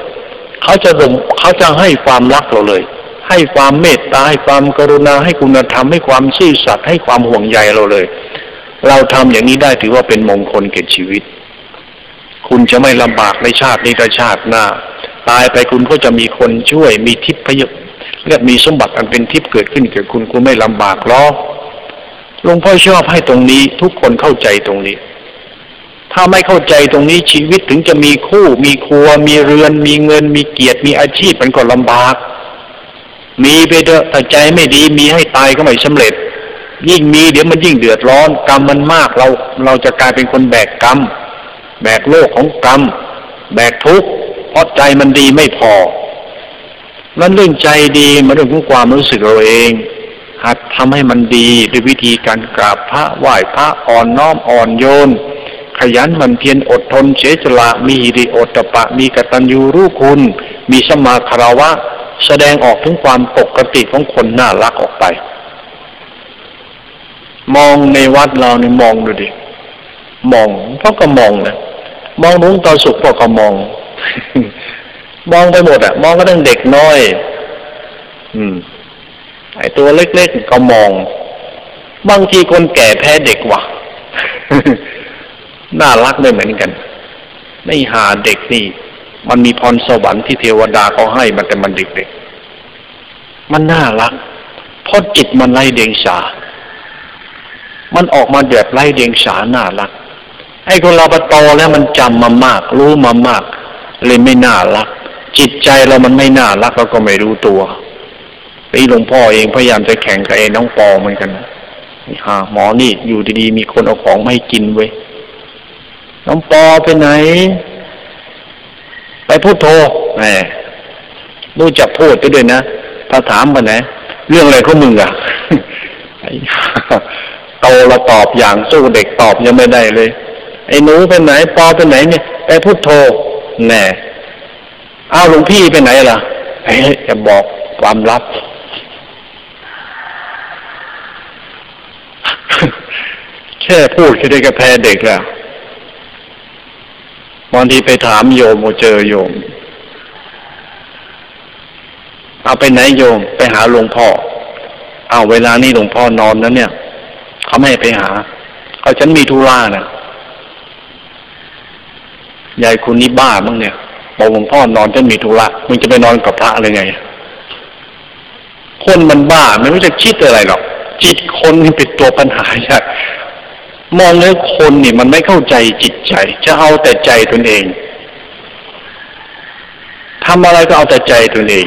Speaker 1: เขาจะลงเขาจะให้ความรักเราเลย ให้ความเมตตาให้ความกรุณาให้คุณธรรมให้ความซื่อสัตย์ให้ความห่วงใยเราเลย เราทำอย่างนี้ได้ถือว่าเป็นมงคลแก่ชีวิต คุณจะไม่ลำบากในชาตินี้กับชาติหน้า ตายไปคุณก็จะมีคนช่วยมีทิพยเรียกมีสมบัติอันเป็นทิพย์เกิดขึ้นแก่คุณคุณไม่ลำบากหรอกหลวงพ่อชอบให้ตรงนี้ทุกคนเข้าใจตรงนี้ ถ้าไม่เข้าใจตรงนี้ชีวิตถึงจะมีคู่ มีครัว มีเรือน มีเงิน มีเกียรติ มีอาชีพมันก็ลำบาก มีไปเถอะแต่ใจไม่ดี มีให้ตายก็ไม่สำเร็จ ยิ่งมีเดี๋ยวมันยิ่งเดือดร้อน กรรมมันมากเราเราจะกลายเป็นคนแบกกรรม แบกโลกของกรรม แบกทุกข์เพราะใจมันดีไม่พอนั่นเรื่องใจดีมาเรื่องของความรู้สึกเราเองหัดทำให้มันดีด้วยวิธีการกราบพระไหว้พระอ่อนน้อมอ่อนโยน ขยันมันเพียรอดทนเฉยจละมีหิริโอตปะ มีกตัญญูรู้คุณ มีสมาคารวะ แสดงออกถึงความปกติของคนน่ารักออกไป มองในวัดเราเนี่ยมองดูดิมองเขาก็มองนะมองลุงตาสุขพวกก็มอง มองไปหมดอะมองก็ตั้งเด็กน้อย อืมไอตัวเล็กๆก็มอง บางทีคนแก่แพ้เด็กว่ะ น่ารักไม่เหมือนกันไม่หาเด็กนี่ มันมีพรสวรรค์ที่เทวดาเขาให้มันแต่มันเด็กๆ มันน่ารัก เพราะจิตมันไร้เดียงสา มันออกมาเดือดไร้เดียงสาน่ารัก ไอ้คนเราปโตแล้วมันจำมามาก รู้มามาก เลยไม่น่ารัก จิตใจเรามันไม่น่ารักเราก็ไม่รู้ตัวไอ้หลวงพ่อเองพยายามจะแข่งกับไอ้น้องปอเหมือนกันฮะหมอนี่อยู่ดีๆมีคนเอาของไม่กินเว้ย น้องปอไปไหน ไปพูดโทรแหมรู้จักพูดไปด้วยนะถ้าถามมาไหนเรื่องอะไรของมึงอะโตเราตอบอย่างสู้เด็กตอบยังไม่ได้เลย ไอ้หนูไปไหน ปอไปไหนเนี่ย ไปพูดโทรแน่อ้าวหลวงพี่ไปไหนล่ะเฮ้ยจะบอกความลับ แค่พูดแค่ได้กระแพเด็กแล้ว บางทีไปถามโยมเจอโยม เอาไปไหนโยมไปหาหลวงพ่อ เอาเวลานี้หลวงพ่อนอนนั้นเนี่ย เขาไม่ให้ไปหาเขาฉันมีธุระนะยายคุณนี่บ้ามั้งเนี่ยบอกหลวงพ่อนอนจะมีธุระมึงจะไปนอนกับพระอะไรไง คนมันบ้าไม่รู้จะคิดอะไรหรอกจิตคนนี่เป็นตัวปัญหาใช่ มองแล้วคนนี่มันไม่เข้าใจจิตใจ จะเอาแต่ใจตนเองทำอะไรก็เอาแต่ใจตนเอง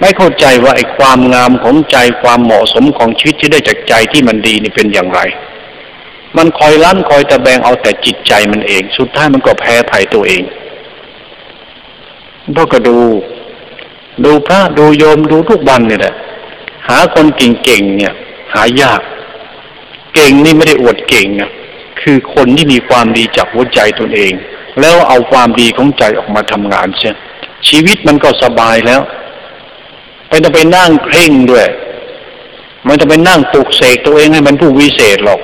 Speaker 1: ไม่เข้าใจว่าไอ้ความงามของใจความเหมาะสมของชีวิตที่ได้จากใจที่มันดีนี่เป็นอย่างไร มันคอยลั่นคอยตะแบงเอาแต่จิตใจมันเอง สุดท้ายมันก็แพ้ภัยตัวเองพวกก็ดู ดูพระดูโยมดูทุกวันเนี่ยแหละหาคนเก่งๆเนี่ย หายาก เก่งนี่ไม่ได้อวดเก่งนะคือคนที่มีความดีจากหัวใจตนเอง แล้วเอาความดีของใจออกมาทำงานเช่ชีวิตมันก็สบายแล้วไม่ต้องไปนั่งเคร่งด้วยไม่ต้องไปนั่งปลุกเสกตัวเองให้มันผู้วิเศษหรอก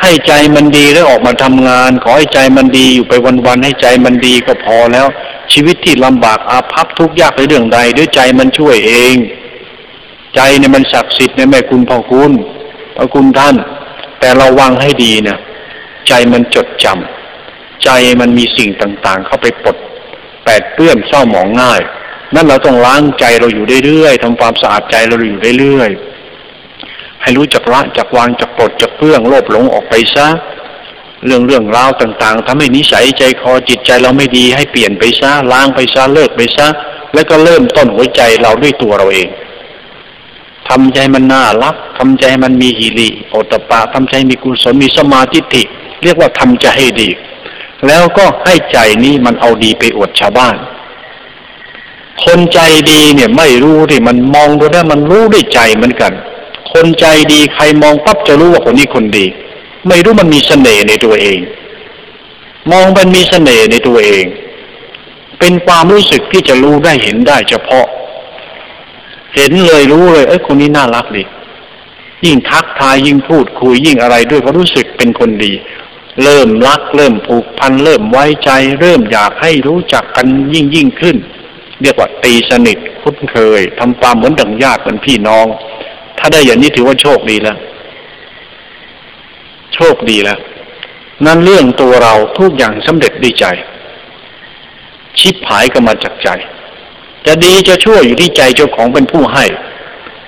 Speaker 1: ให้ใจมันดีแล้วออกมาทำงาน ขอให้ใจมันดีอยู่ไปวันๆให้ใจมันดีก็พอแล้ว ชีวิตที่ลำบากอาภัพทุกข์ยากในเรื่องใดด้วยใจมันช่วยเอง ใจเนี่ยมันศักดิ์สิทธิ์ในแม่คุณพ่อคุณพระคุณท่าน แต่เราวางให้ดีนะใจมันจดจำใจมันมีสิ่งต่างๆ เข้าไปปลดแปดเปื้อนเศร้าหมองง่าย นั่นเราต้องล้างใจเราอยู่เรื่อยๆทำความสะอาดใจเราอยู่เรื่อยๆให้รู้จักละจักวางจักปลดจักเพื่องโลภหลงออกไปซะเรื่องเรื่องราวต่างๆทำให้นิสัยใจคอจิตใจเราไม่ดีให้เปลี่ยนไปซะล้างไปซะเลิกไปซะแล้วก็เริ่มต้นหัวใจเราด้วยตัวเราเอง ทำใจมันน่ารักทำใจมันมีหิริโอตปะทำใจมีกุศลมีสมาธิิเรียกว่าทำใจให้ดี แล้วก็ให้ใจนี้มันเอาดีไปอวดชาวบ้าน คนใจดีเนี่ยไม่รู้ที่มันมองดูได้มันรู้ด้วยใจเหมือนกัน คนใจดีใครมองปั๊บจะรู้ว่าคนนี้คนดี ไม่รู้มันมีเสน่ห์ในตัวเอง มองมันมีเสน่ห์ในตัวเอง เป็นความรู้สึกที่จะรู้ได้เห็นได้เฉพาะ เห็นเลยรู้เลย เอ้ยคนนี้น่ารักดียิ่งทักทายยิ่งพูดคุยยิ่งอะไรด้วยก็รู้สึกเป็นคนดี เริ่มรัก เริ่มผูกพัน เริ่มไว้ใจ เริ่มอยากให้รู้จักกันยิ่งยิ่งขึ้น เรียกว่าตีสนิทคุ้นเคยทำความเหมือนดังญาติเหมือนพี่น้อง ถ้าได้อย่างนี้ถือว่าโชคดีแล้ว โชคดีแล้ว นั่นเรื่องตัวเราทุกอย่างสำเร็จดีใจ ชิบหายก็มาจากใจ จะดีจะชั่วอยู่ที่ใจเจ้าของเป็นผู้ให้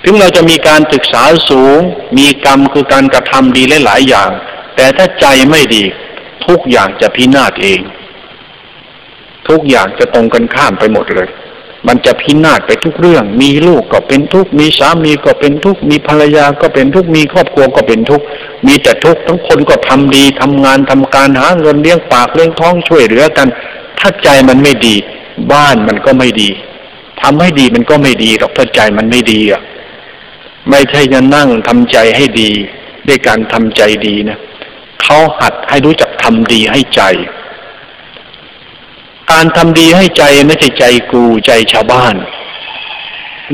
Speaker 1: ถึงเราจะมีการศึกษาสูง มีกรรมคือการกระทำดีหลายๆอย่าง แต่ถ้าใจไม่ดี ทุกอย่างจะพินาศเอง ทุกอย่างจะตรงกันข้ามไปหมดเลย มันจะพินาศไปทุกเรื่อง มีลูกก็เป็นทุกมีสามีก็เป็นทุกมีภรรยาก็เป็นทุกมีครอบครัวก็เป็นทุกมีแต่ทุกทั้งคนก็ทำดีทำงานทำการหาเงินเลี้ยงปากเลี้ยงท้องช่วยเหลือกัน ถ้าใจมันไม่ดี บ้านมันก็ไม่ดี ทำให้ดีมันก็ไม่ดีหรอกถ้าใจมันไม่ดีอะ ไม่ใช่จะนั่งทำใจให้ดีด้วยการทำใจดีนะเขาหัดให้รู้จักทำดีให้ใจ การทำดีให้ใจไม่ใช่ใจกูใจชาวบ้าน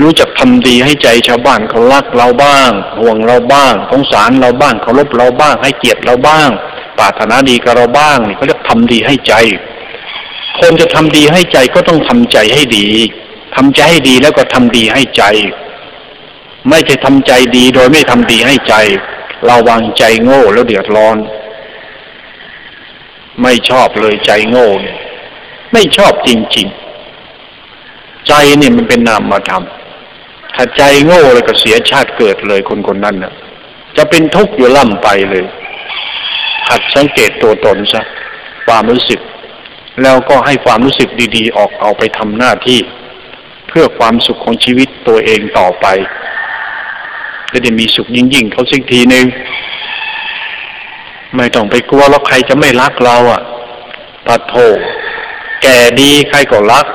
Speaker 1: รู้จักทำดีให้ใจชาวบ้านเขารักเราบ้าง ห่วงเราบ้างสงสารเราบ้างเคารพเราบ้าง ให้เกียรติเราบ้างปรารถนาดีกับเราบ้างนี่เขาเรียกทำดีให้ใจ คนจะทำดีให้ใจก็ต้องทำใจให้ดี ทำใจให้ดีแล้วก็ทำดีให้ใจ ไม่ใช่ทำใจดีโดยไม่ทำดีให้ใจ เราวางใจโง่แล้วเดือดร้อน ไม่ชอบเลยใจโง่เนี่ยไม่ชอบจริง ๆ ใจเนี่ยมันเป็นนามธรรมถ้าใจโง่เลยก็เสียชาติเกิดเลยคนคนนั้นนะ่ะจะเป็นทุกข์อยู่ล่ำไปเลย หัดสังเกตตัวตนซะความรู้สึก แล้วก็ให้ความรู้สึกดี ๆ ออกเอาไปทำหน้าที่ พื่อความสุขของชีวิตตัวเองต่อไปจะได้มีสุขยิ่งๆเขาสักทีหนึ่งไม่ต้องไปกลัวแล้วใครจะไม่รักเราอะตัดโถแก่ดีใครก็รัก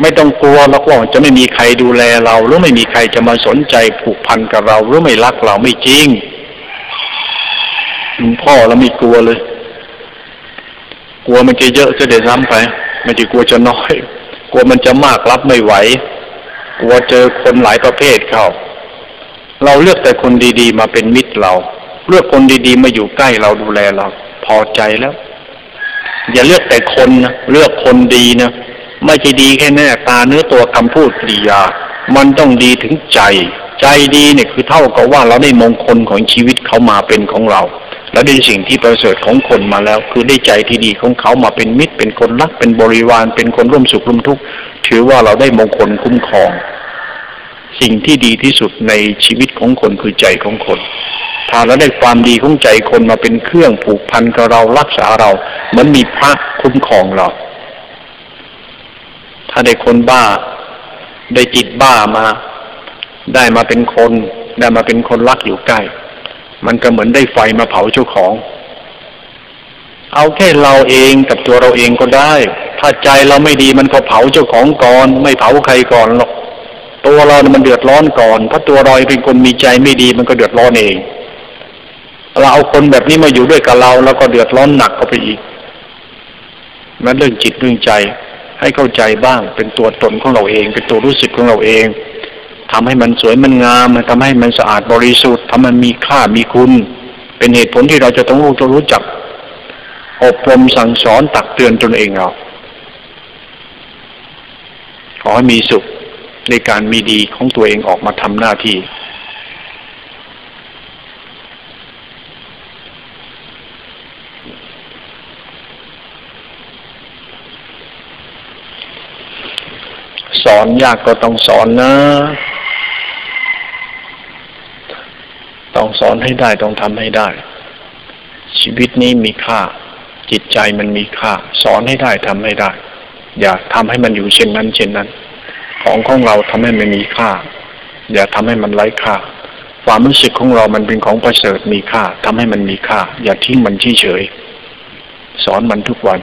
Speaker 1: ไม่ต้องกลัวแล้วว่าจะไม่มีใครดูแลเรา หรือไม่มีใครจะมาสนใจผูกพันกับเรา หรือไม่รักเราไม่จริงหลวงพ่อเราไม่กลัวเลย กลัวมันจะเยอะจะเดือดร้อนไปไม่จะกลัวจะน้อย กลัวมันจะมากรับไม่ไหวกลัวเจอคนหลายประเภทเข้า เราเลือกแต่คนดีๆ มาเป็นมิตรเรา เลือกคนดีๆ มาอยู่ใกล้เราดูแลเรา พอใจแล้ว อย่าเลือกแต่คนนะเลือกคนดีนะไม่ใช่ดีแค่หน้าตาเนื้อตัวคำพูดปริยา มันต้องดีถึงใจ ใจดีเนี่ยคือเท่ากับว่าเราได้มงคลของชีวิตเขามาเป็นของเรา และได้สิ่งที่ประเสริฐของคนมาแล้ว คือได้ใจที่ดีของเขามาเป็นมิตร เป็นคนรักเป็นบริวาร เป็นคนร่วมสุขร่วมทุกข์ถือว่าเราได้มงคลคุ้มครอง สิ่งที่ดีที่สุดในชีวิตของคนคือใจของคนถ้าเราได้ความดีของใจคนมาเป็นเครื่องผูกพันกับเรารักษาเราเหมือนมีพระคุ้มครองเรา ถ้าได้คนบ้า ได้จิตบ้ามา ได้มาเป็นคน ได้มาเป็นคนรักอยู่ใกล้ มันก็เหมือนได้ไฟมาเผาเจ้าของ เอาแค่เราเองกับตัวเราเองก็ได้ ถ้าใจเราไม่ดีมันก็เผาเจ้าของก่อน ไม่เผาใครก่อนหรอกตัวเรามันเดือดร้อนก่อนถ้าตัวเราเป็นคนมีใจไม่ดีมันก็เดือดร้อนเอง เราเอาคนแบบนี้มาอยู่ด้วยกับเราแล้วก็เดือดร้อนหนักเข้าไปอีกนั้นเรื่องจิตเรื่องใจให้เข้าใจบ้าง เป็นตัวตนของเราเอง เป็นตัวรู้สึกของเราเอง ทำให้มันสวยมันงามทำให้มันสะอาดบริสุทธิ์ทำมันมีค่ามีคุณ เป็นเหตุผลที่เราจะต้องรู้จะรู้จัก อบรมสั่งสอนตักเตือนตนเองเราขอให้มีสุขในการมีดีของตัวเองออกมาทำหน้าที่สอนยากก็ต้องสอนนะ ต้องสอนให้ได้ต้องทำให้ได้ ชีวิตนี้มีค่า จิตใจมันมีค่า สอนให้ได้ทำให้ได้ อย่าทำให้มันอยู่เช่นนั้น เช่นนั้น ของของเราทำให้มันมีค่า อย่าทำให้มันไร้ค่า ความรู้สึกของเรามันเป็นของประเสริฐมีค่าทำให้มันมีค่า อย่าทิ้งมันเฉยๆสอนมันทุกวัน